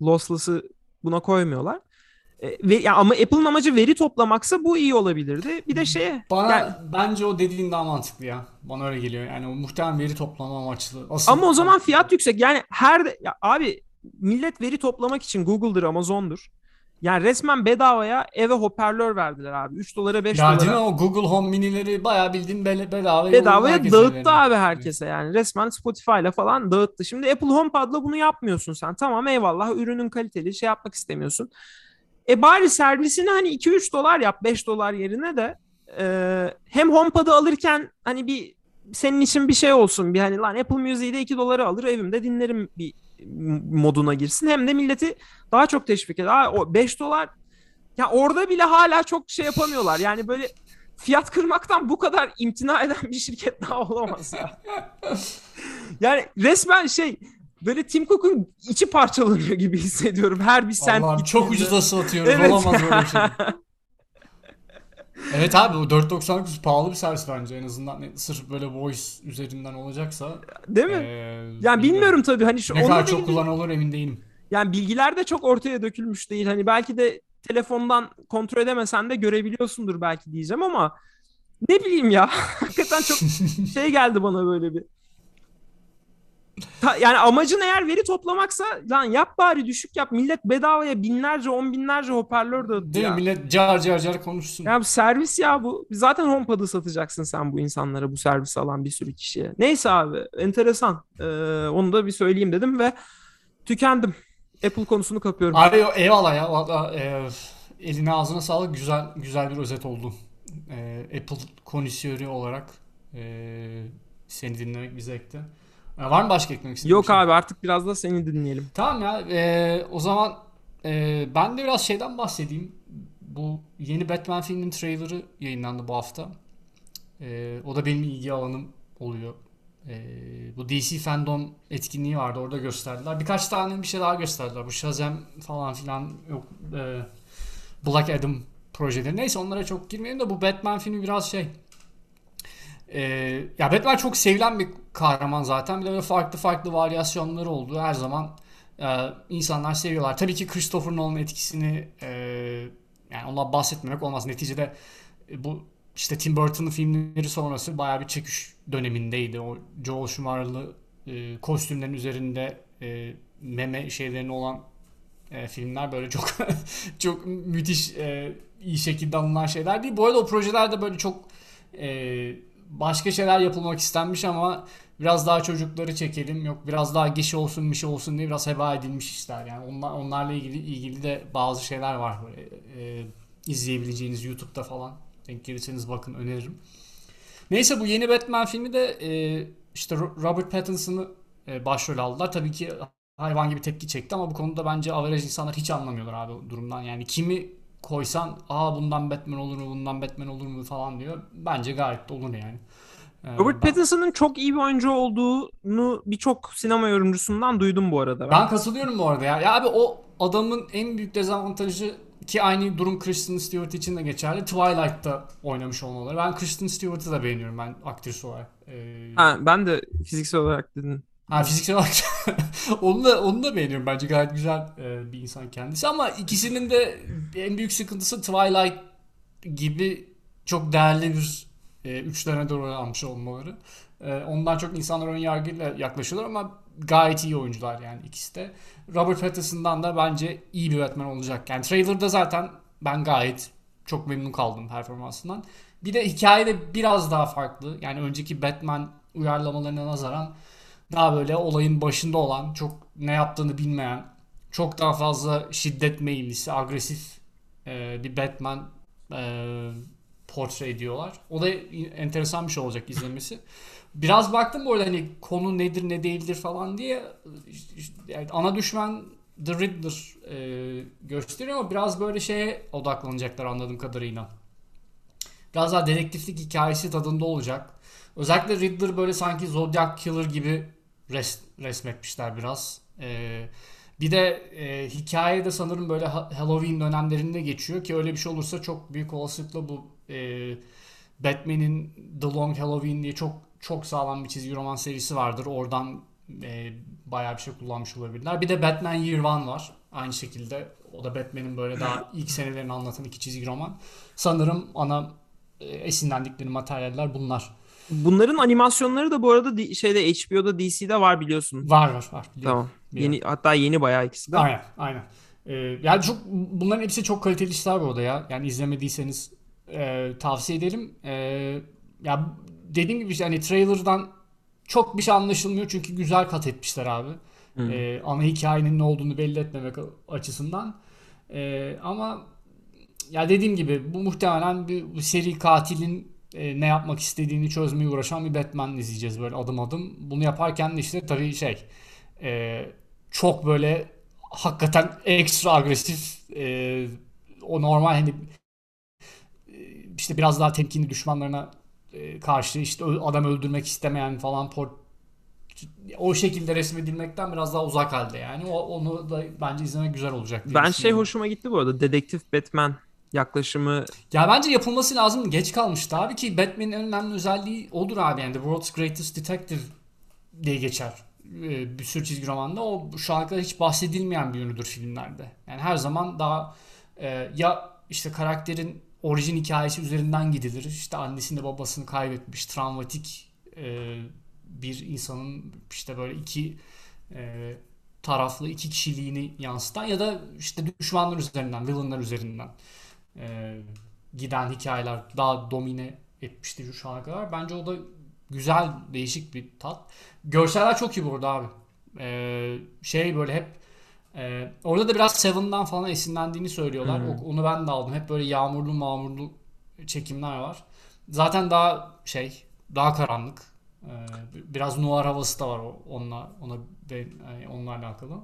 lossless'ı buna koymuyorlar. E, ve ya ama Apple'ın amacı veri toplamaksa bu iyi olabilirdi. Bir de şeye Bana yani- bence o dediğin daha mantıklı ya. Bana öyle geliyor. Yani o muhtemelen veri toplama amaçlı. Asıl Ama o zaman fiyat yüksek. Yani her ya abi millet veri toplamak için Google'dır, Amazon'dur. Yani resmen bedavaya eve hoparlör verdiler abi. 3 dolara 5 Ya dolara o Google Home minileri bayağı bildiğin be- bedava bedavaya dağıttı veriyor. abi herkese yani. Resmen Spotify ile falan dağıttı. Şimdi Apple HomePod'la bunu yapmıyorsun sen. Tamam eyvallah ürünün kaliteli şey yapmak istemiyorsun. E bari servisini hani 2-3 dolar yap 5 dolar yerine de e, hem HomePod'u alırken hani bir senin için bir şey olsun. Bir hani lan Apple Music'i de 2 dolara alır evimde dinlerim bir moduna girsin. Hem de milleti daha çok teşvik eder. Aa, o 5 dolar ya orada bile hala çok şey yapamıyorlar. Yani böyle fiyat kırmaktan bu kadar imtina eden bir şirket daha olamaz ya. yani resmen şey böyle Tim Cook'un içi parçalanıyor gibi hissediyorum her bir sent Allah'ım çok ucuza satıyoruz. Evet. Olamaz böyle şey. Evet abi o 4.99 pahalı bir servis bence en azından sırf böyle voice üzerinden olacaksa. Değil mi? Ee, yani bilmiyorum tabii hani şu Ne kadar da çok kullanılır emin değilim. yani bilgiler de çok ortaya dökülmüş değil. Hani belki de telefondan kontrol edemesen de görebiliyorsundur belki diyeceğim ama ne bileyim ya. Hakikaten çok şey geldi bana böyle bir. Ta- yani amacın eğer veri toplamaksa lan yap bari düşük yap. Millet bedavaya binlerce on binlerce hoparlör dağıttı Değil ya. mi? Millet car car car konuşsun. Ya bu servis ya bu. Zaten HomePod'u satacaksın sen bu insanlara bu servisi alan bir sürü kişiye. Neyse abi enteresan. Ee, onu da bir söyleyeyim dedim ve tükendim. Apple konusunu kapıyorum. Abi eyvallah ya. Valla, e, eline ağzına sağlık. Güzel güzel bir özet oldu. E, Apple konuşuyoru olarak e, seni dinlemek bir zevkti. E, var mı başka eklemek istediğin Yok şey? abi artık biraz da seni dinleyelim. Tamam ya. e, o zaman e, ben de biraz şeyden bahsedeyim. Bu yeni Batman filminin trailerı yayınlandı bu hafta. E, o da benim ilgi alanım oluyor. Ee, bu DC Fandom etkinliği vardı. Orada gösterdiler. Birkaç tane bir şey daha gösterdiler. Bu Shazam falan filan yok. e, Black Adam projeleri. Neyse onlara çok girmeyelim de bu Batman filmi biraz şey. E, ya Batman çok sevilen bir kahraman zaten. Bir de farklı farklı varyasyonları olduğu her zaman e, insanlar seviyorlar. Tabii ki Christopher Nolan'ın etkisini e, yani ondan bahsetmemek olmaz. Neticede e, bu işte Tim Burton'ın filmleri sonrası bayağı bir çekiş dönemindeydi. O Joel Schumacher'lı e, kostümlerin üzerinde e, meme şeylerin olan e, filmler böyle çok çok müthiş e, iyi şekilde alınan şeyler değil. Bu arada o projelerde böyle çok e, başka şeyler yapılmak istenmiş ama biraz daha çocukları çekelim yok biraz daha gişe olsun bir şey olsun diye biraz heba edilmiş işler yani onlar, onlarla ilgili ilgili de bazı şeyler var böyle e, izleyebileceğiniz YouTube'da falan denk gelirseniz bakın öneririm. Neyse bu yeni Batman filmi de e, işte Robert Pattinson'ı e, başrol aldılar. Tabii ki hayvan gibi tepki çekti ama bu konuda bence average insanlar hiç anlamıyorlar abi durumdan. Yani kimi koysan aa bundan Batman olur mu bundan Batman olur mu falan diyor. Bence gayet de olur yani. Ee, Robert ben, Pattinson'ın çok iyi bir oyuncu olduğunu birçok sinema yorumcusundan duydum bu arada. ben katılıyorum bu arada ya. Ya abi o adamın en büyük dezavantajı ki aynı durum Kristen Stewart için de geçerli. Twilight'ta oynamış olmaları. Ben Kristen Stewart'ı da beğeniyorum ben aktris olarak. Ee, Ha, ben de fiziksel olarak dedim. Ha fiziksel olarak onu da onu da beğeniyorum bence gayet güzel e, bir insan kendisi ama ikisinin de en büyük sıkıntısı Twilight gibi çok değerli bir e, üçlerine doğru almış olmaları. E, ondan çok insanlar ön yargıyla yaklaşıyorlar ama gayet iyi oyuncular yani ikisi de. Robert Pattinson'dan da bence iyi bir Batman olacak. Yani trailer'da zaten ben gayet çok memnun kaldım performansından. Bir de hikaye de biraz daha farklı. Yani önceki Batman uyarlamalarına nazaran daha böyle olayın başında olan, çok ne yaptığını bilmeyen, çok daha fazla şiddet meyillisi, agresif e, bir Batman e, portre ediyorlar. O da enteresan bir şey olacak izlemesi. Biraz baktım bu arada hani konu nedir ne değildir falan diye. Yani ana düşman The Riddler e, gösteriyor ama biraz böyle şeye odaklanacaklar anladığım kadarıyla. Biraz daha dedektiflik hikayesi tadında olacak. Özellikle Riddler böyle sanki Zodiac Killer gibi res, resmetmişler biraz. E, bir de e, hikaye de sanırım böyle Halloween dönemlerinde geçiyor ki öyle bir şey olursa çok büyük olasılıkla bu e, Batman'in The Long Halloween diye çok çok sağlam bir çizgi roman serisi vardır. Oradan e, bayağı bir şey kullanmış olabilirler. Bir de Batman Year One var. Aynı şekilde o da Batman'in böyle daha ilk senelerini anlatan iki çizgi roman. Sanırım ana e, esinlendikleri materyaller bunlar. Bunların animasyonları da bu arada şeyde HBO'da DC'de var biliyorsun. Var var var. Biliyorum. Tamam. Biliyorum. Yeni hatta yeni bayağı ikisi de. Aynen aynen. Ee, yani çok bunların hepsi çok kaliteli işler bu arada ya. Yani izlemediyseniz e, tavsiye ederim. E, ya dediğim gibi hani trailer'dan çok bir şey anlaşılmıyor çünkü güzel kat etmişler abi. Hmm. E, ana hikayenin ne olduğunu belli etmemek açısından. E, ama ya dediğim gibi bu muhtemelen bir, bir seri katilin e, ne yapmak istediğini çözmeye uğraşan bir Batman izleyeceğiz böyle adım adım. Bunu yaparken de işte tabii şey e, çok böyle hakikaten ekstra agresif e, o normal hani e, işte biraz daha temkinli düşmanlarına e, karşı işte adam öldürmek istemeyen falan port o şekilde resmedilmekten biraz daha uzak halde yani. O, onu da bence izlemek güzel olacak. Ben şey hoşuma gitti bu arada. Dedektif Batman yaklaşımı. Ya bence yapılması lazım. Geç kalmıştı abi ki Batman'in en önemli özelliği odur abi. Yani The World's Greatest Detective diye geçer. Ee, bir sürü çizgi romanda. O şu ana kadar hiç bahsedilmeyen bir yönüdür filmlerde. Yani her zaman daha e, ya işte karakterin orijin hikayesi üzerinden gidilir. İşte annesini babasını kaybetmiş, travmatik e, bir insanın işte böyle iki e, taraflı iki kişiliğini yansıtan ya da işte düşmanlar üzerinden, villainlar üzerinden e, giden hikayeler daha domine etmiştir şu ana kadar. Bence o da güzel, değişik bir tat. Görseller çok iyi burada abi. E, şey böyle hep e, orada da biraz Seven'dan falan esinlendiğini söylüyorlar. Hmm. Onu ben de aldım. Hep böyle yağmurlu mağmurlu çekimler var. Zaten daha şey, daha karanlık. E, biraz noir havası da var onunla ona ve onunla alakalı.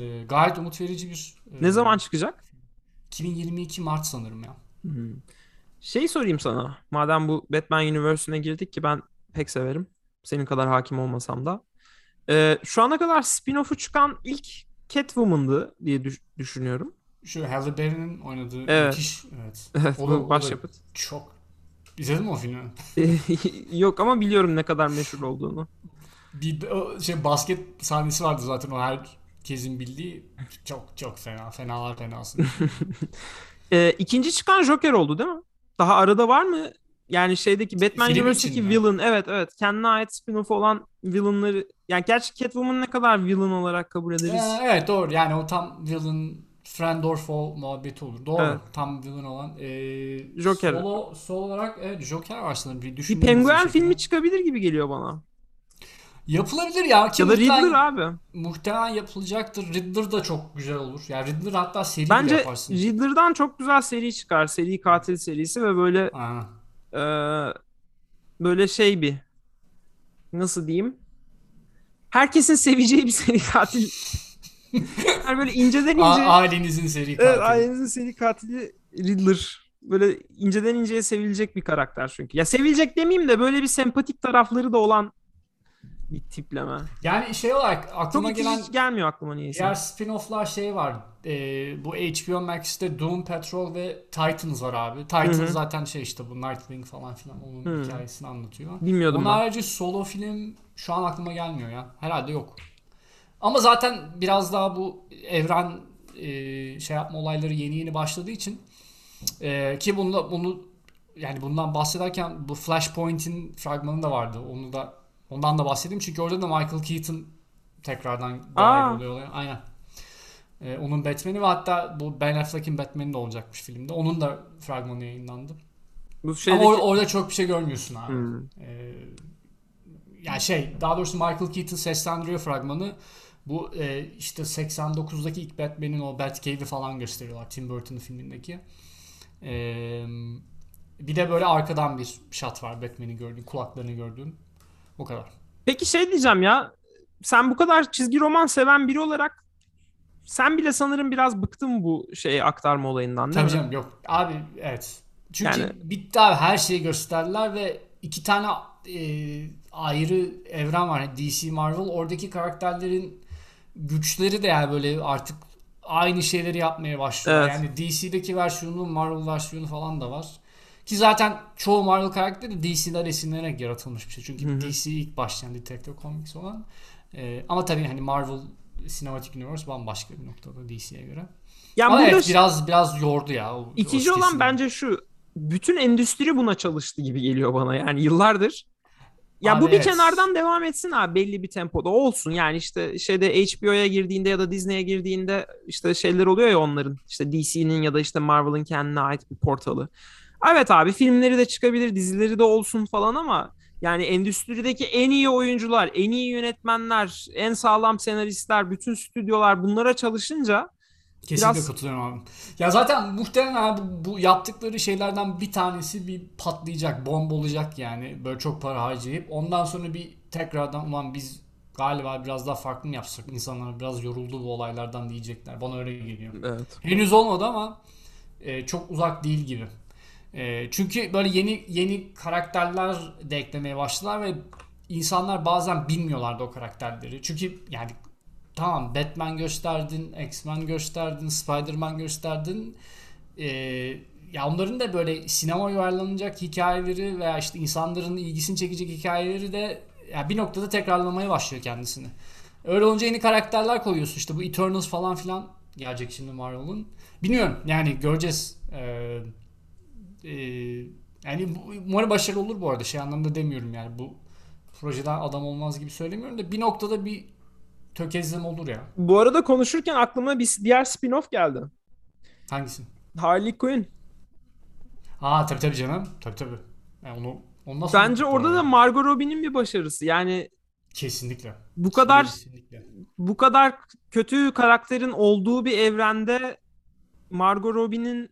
E, gayet umut verici bir e, Ne zaman çıkacak? 2022 Mart sanırım ya. Hmm. Şey sorayım sana. Madem bu Batman Universe'üne girdik ki ben pek severim. Senin kadar hakim olmasam da. Ee, şu ana kadar spin-off'u çıkan ilk Catwoman'dı diye düş- düşünüyorum. Şu Halle Berry'nin oynadığı Evet. müthiş. Evet. Evet, O da- başyapıt. Çok. İzledin mi o filmi? Yok ama biliyorum ne kadar meşhur olduğunu. Bir şey basket sahnesi vardı zaten o herkesin bildiği. Çok çok fena. Fenalar fenası. Ee, ikinci çıkan Joker oldu değil mi? Daha arada var mı? Yani şeydeki Batman Film Universe'deki mi? villain evet evet kendine ait spin-off olan villainları yani gerçi Catwoman ne kadar villain olarak kabul ederiz? Ee, evet doğru. Yani o tam villain Frendorfo muhabbeti olur. Doğru. Evet. Tam villain olan. Ee, Joker. Solo, solo olarak evet Joker var sanırım. Bir, bir penguen filmi çıkabilir gibi geliyor bana. Yapılabilir ya. Ki Ya da Riddler abi. Muhtemelen yapılacaktır. Riddler da çok güzel olur. Yani Riddler hatta seri bile Bence yaparsın. Riddler'dan çok güzel seri çıkar. Seri katil serisi ve böyle eee, böyle şey bir nasıl diyeyim? Herkesin seveceği bir seri katil. yani böyle inceden ince. A- ailenizin seri katili. Evet, ailenizin seri katili Riddler. Böyle inceden inceye sevilecek bir karakter çünkü. Ya sevilecek demeyeyim de böyle bir sempatik tarafları da olan bir tipleme. Yani şey olarak Çok aklıma itici gelen gelmiyor aklıma niyeyse. diğer spin-off'lar şey var. Ee, bu HBO Max'te Doom Patrol ve Titans var abi. Titans Hı hı. zaten şey işte bu Nightwing falan filan onun Hı. hikayesini anlatıyor. Bilmiyordum Onun harici solo film şu an aklıma gelmiyor ya. Herhalde yok. Ama zaten biraz daha bu evren e, şey yapma olayları yeni yeni başladığı için e, ki bunda bunu yani bundan bahsederken bu Flashpoint'in fragmanı da vardı. Onu da ondan da bahsedeyim çünkü orada da Michael Keaton tekrardan dahil Aa. oluyor. olaya. Aynen. E, onun Batman'i ve hatta bu Ben Affleck'in Batman'i de olacakmış filmde. Onun da fragmanı yayınlandı. Bu Ama şeydeki... or- orada çok bir şey görmüyorsun abi. Hmm. Ee, yani şey daha doğrusu Michael Keaton seslendiriyor fragmanı. Bu e, işte 89'daki ilk Batman'in o Batcave'i falan gösteriyorlar Tim Burton'ın filmindeki. Ee, bir de böyle arkadan bir shot var Batman'i gördüğün, kulaklarını gördüğün. O kadar. Peki şey diyeceğim ya. Sen bu kadar çizgi roman seven biri olarak sen bile sanırım biraz bıktın bu şeyi aktarma olayından değil Tabii mi? canım yok. Abi evet. Çünkü Yani- bitti abi her şeyi gösterdiler ve iki tane e, ayrı evren var. DC Marvel. Oradaki karakterlerin güçleri de yani böyle artık aynı şeyleri yapmaya başlıyor. Evet. Yani DC'deki versiyonu, Marvel versiyonu falan da var. Ki zaten çoğu Marvel karakteri de DC'den esinlenerek yaratılmış bir şey. Çünkü. DC ilk başlayan Detective Comics olan. E, ama tabii hani Marvel Cinematic Universe bambaşka bir noktada DC'ye göre. Ya Ama burada evet biraz biraz yordu ya. O, itici o olan bence şu. Bütün endüstri buna çalıştı gibi geliyor bana yani yıllardır. Ya Abi bu bir evet. kenardan devam etsin abi belli bir tempoda olsun. Yani işte şeyde HBO'ya girdiğinde ya da Disney'e girdiğinde işte şeyler oluyor ya onların. işte DC'nin ya da işte Marvel'ın kendine ait bir portalı. Evet abi filmleri de çıkabilir, dizileri de olsun falan ama yani endüstrideki en iyi oyuncular, en iyi yönetmenler, en sağlam senaristler, bütün stüdyolar bunlara çalışınca Kesinlikle Biraz- katılıyorum abi. Ya zaten muhtemelen abi bu yaptıkları şeylerden bir tanesi bir patlayacak, bomba olacak yani. Böyle çok para harcayıp ondan sonra bir tekrardan ulan biz galiba biraz daha farklı mı yapsak? İnsanlar biraz yoruldu bu olaylardan diyecekler. Bana öyle geliyor. evet. Henüz olmadı ama e, çok uzak değil gibi. E, çünkü böyle yeni yeni karakterler de eklemeye başladılar ve insanlar bazen bilmiyorlardı o karakterleri. Çünkü yani tamam Batman gösterdin, X-Men gösterdin, Spider-Man gösterdin. E, ya onların da böyle sinema uyarlanacak hikayeleri veya işte insanların ilgisini çekecek hikayeleri de ya bir noktada tekrarlamaya başlıyor kendisini. Öyle olunca yeni karakterler koyuyorsun işte bu Eternals falan filan gelecek şimdi Marvel'ın. Bilmiyorum yani göreceğiz. Ee, e, yani umarım başarılı olur bu arada şey anlamda demiyorum yani bu projeden adam olmaz gibi söylemiyorum da bir noktada bir tökezleme olur ya. Bu arada konuşurken aklıma bir diğer spin-off geldi. Hangisi? Harley Quinn. Ha tabii tabii canım. Tabii tabii. Yani onu, onu nasıl Bence orada da? Margot Robbie'nin bir başarısı. Yani kesinlikle. bu kadar Kesinlikle. bu kadar kötü karakterin olduğu bir evrende Margot Robbie'nin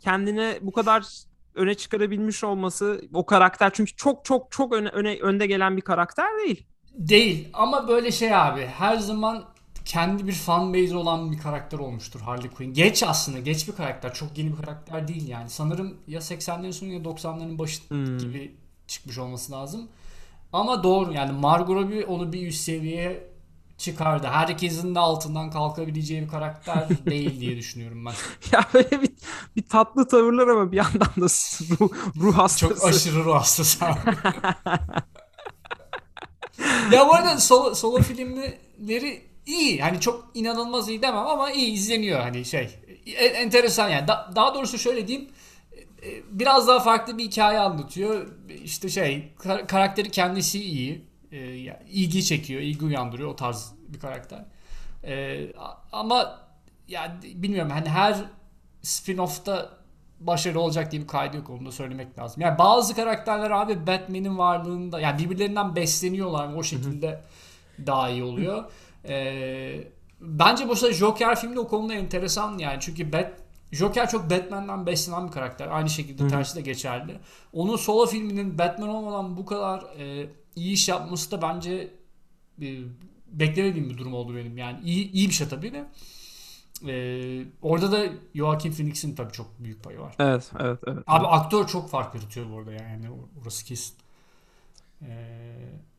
kendine bu kadar öne çıkarabilmiş olması o karakter çünkü çok çok çok öne, öne önde gelen bir karakter değil. Değil ama böyle şey abi her zaman kendi bir fan base olan bir karakter olmuştur Harley Quinn. Geç aslında geç bir karakter çok yeni bir karakter değil yani. Sanırım ya 80'lerin sonu ya 90'ların başı Hmm. gibi çıkmış olması lazım. Ama doğru yani Margot Robbie onu bir üst seviyeye çıkardı. Herkesin de altından kalkabileceği bir karakter değil diye düşünüyorum ben. ya böyle bir, bir tatlı tavırlar ama bir yandan da ruh, ruh hastası. Çok aşırı ruh hastası ya bu arada solo, solo filmleri iyi. Yani çok inanılmaz iyi demem ama iyi izleniyor hani şey. Enteresan yani. Da, daha doğrusu şöyle diyeyim. E, biraz daha farklı bir hikaye anlatıyor. İşte şey karakteri kendisi iyi. E, ilgi çekiyor, ilgi uyandırıyor o tarz bir karakter. E, ama yani bilmiyorum hani her spin-off'ta başarılı olacak diye bir kaydı yok onu da söylemek lazım. Yani bazı karakterler abi Batman'in varlığında yani birbirlerinden besleniyorlar o şekilde daha iyi oluyor. Ee, bence bu sefer Joker filmi de o konuda enteresan yani çünkü Bat Joker çok Batman'dan beslenen bir karakter. Aynı şekilde tersi de geçerli. Onun solo filminin Batman olmadan bu kadar e, iyi iş yapması da bence e, beklemediğim bir durum oldu benim. Yani iyi, iyi bir şey tabii de. Ee, orada da Joaquin Phoenix'in tabii çok büyük payı var. Evet, evet, evet. Abi aktör çok fark yaratıyor bu arada yani orası kesin. Ee,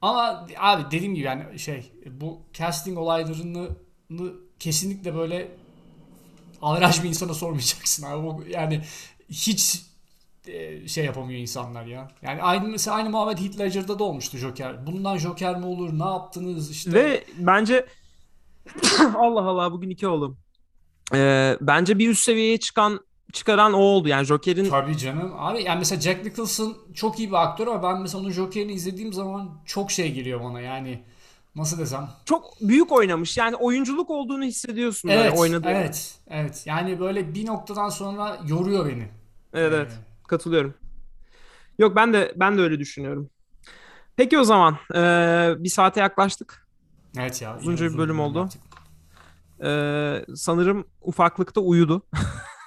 ama abi dediğim gibi yani şey bu casting olaylarını kesinlikle böyle averaj bir insana sormayacaksın abi. Yani hiç şey yapamıyor insanlar ya. Yani aynı mesela aynı muhabbet Heath Ledger'da da olmuştu Joker. Bundan Joker mi olur? Ne yaptınız işte? Ve bence Allah Allah bugün iki oğlum. Ee, bence bir üst seviyeye çıkan çıkaran o oldu. Yani Joker'in Tabii canım. Abi yani mesela Jack Nicholson çok iyi bir aktör ama ben mesela onun Joker'ini izlediğim zaman çok şey giriyor bana. Yani nasıl desem? Çok büyük oynamış. Yani oyunculuk olduğunu hissediyorsun evet, böyle oynadığı. Evet. Evet. Yani böyle bir noktadan sonra yoruyor beni. Evet, evet. Katılıyorum. Yok ben de ben de öyle düşünüyorum. Peki o zaman ee, bir saate yaklaştık. Evet ya. Uzunca bir bölüm oldu. Yaptık. Ee, sanırım ufaklıkta uyudu.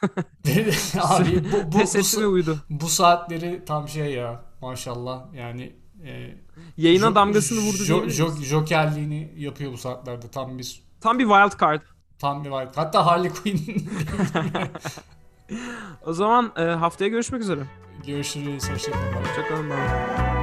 Abi bu, bu, bu, bu, uyudu. bu saatleri tam şey ya maşallah yani e, yayına jo, damgasını vurdu jo, jo, Jokerliğini yapıyor bu saatlerde tam bir tam bir wild card. Tam bir wild Hatta Harley Quinn. o zaman e, haftaya görüşmek üzere. Görüşürüz. Hoşçakalın. Hoşçakalın.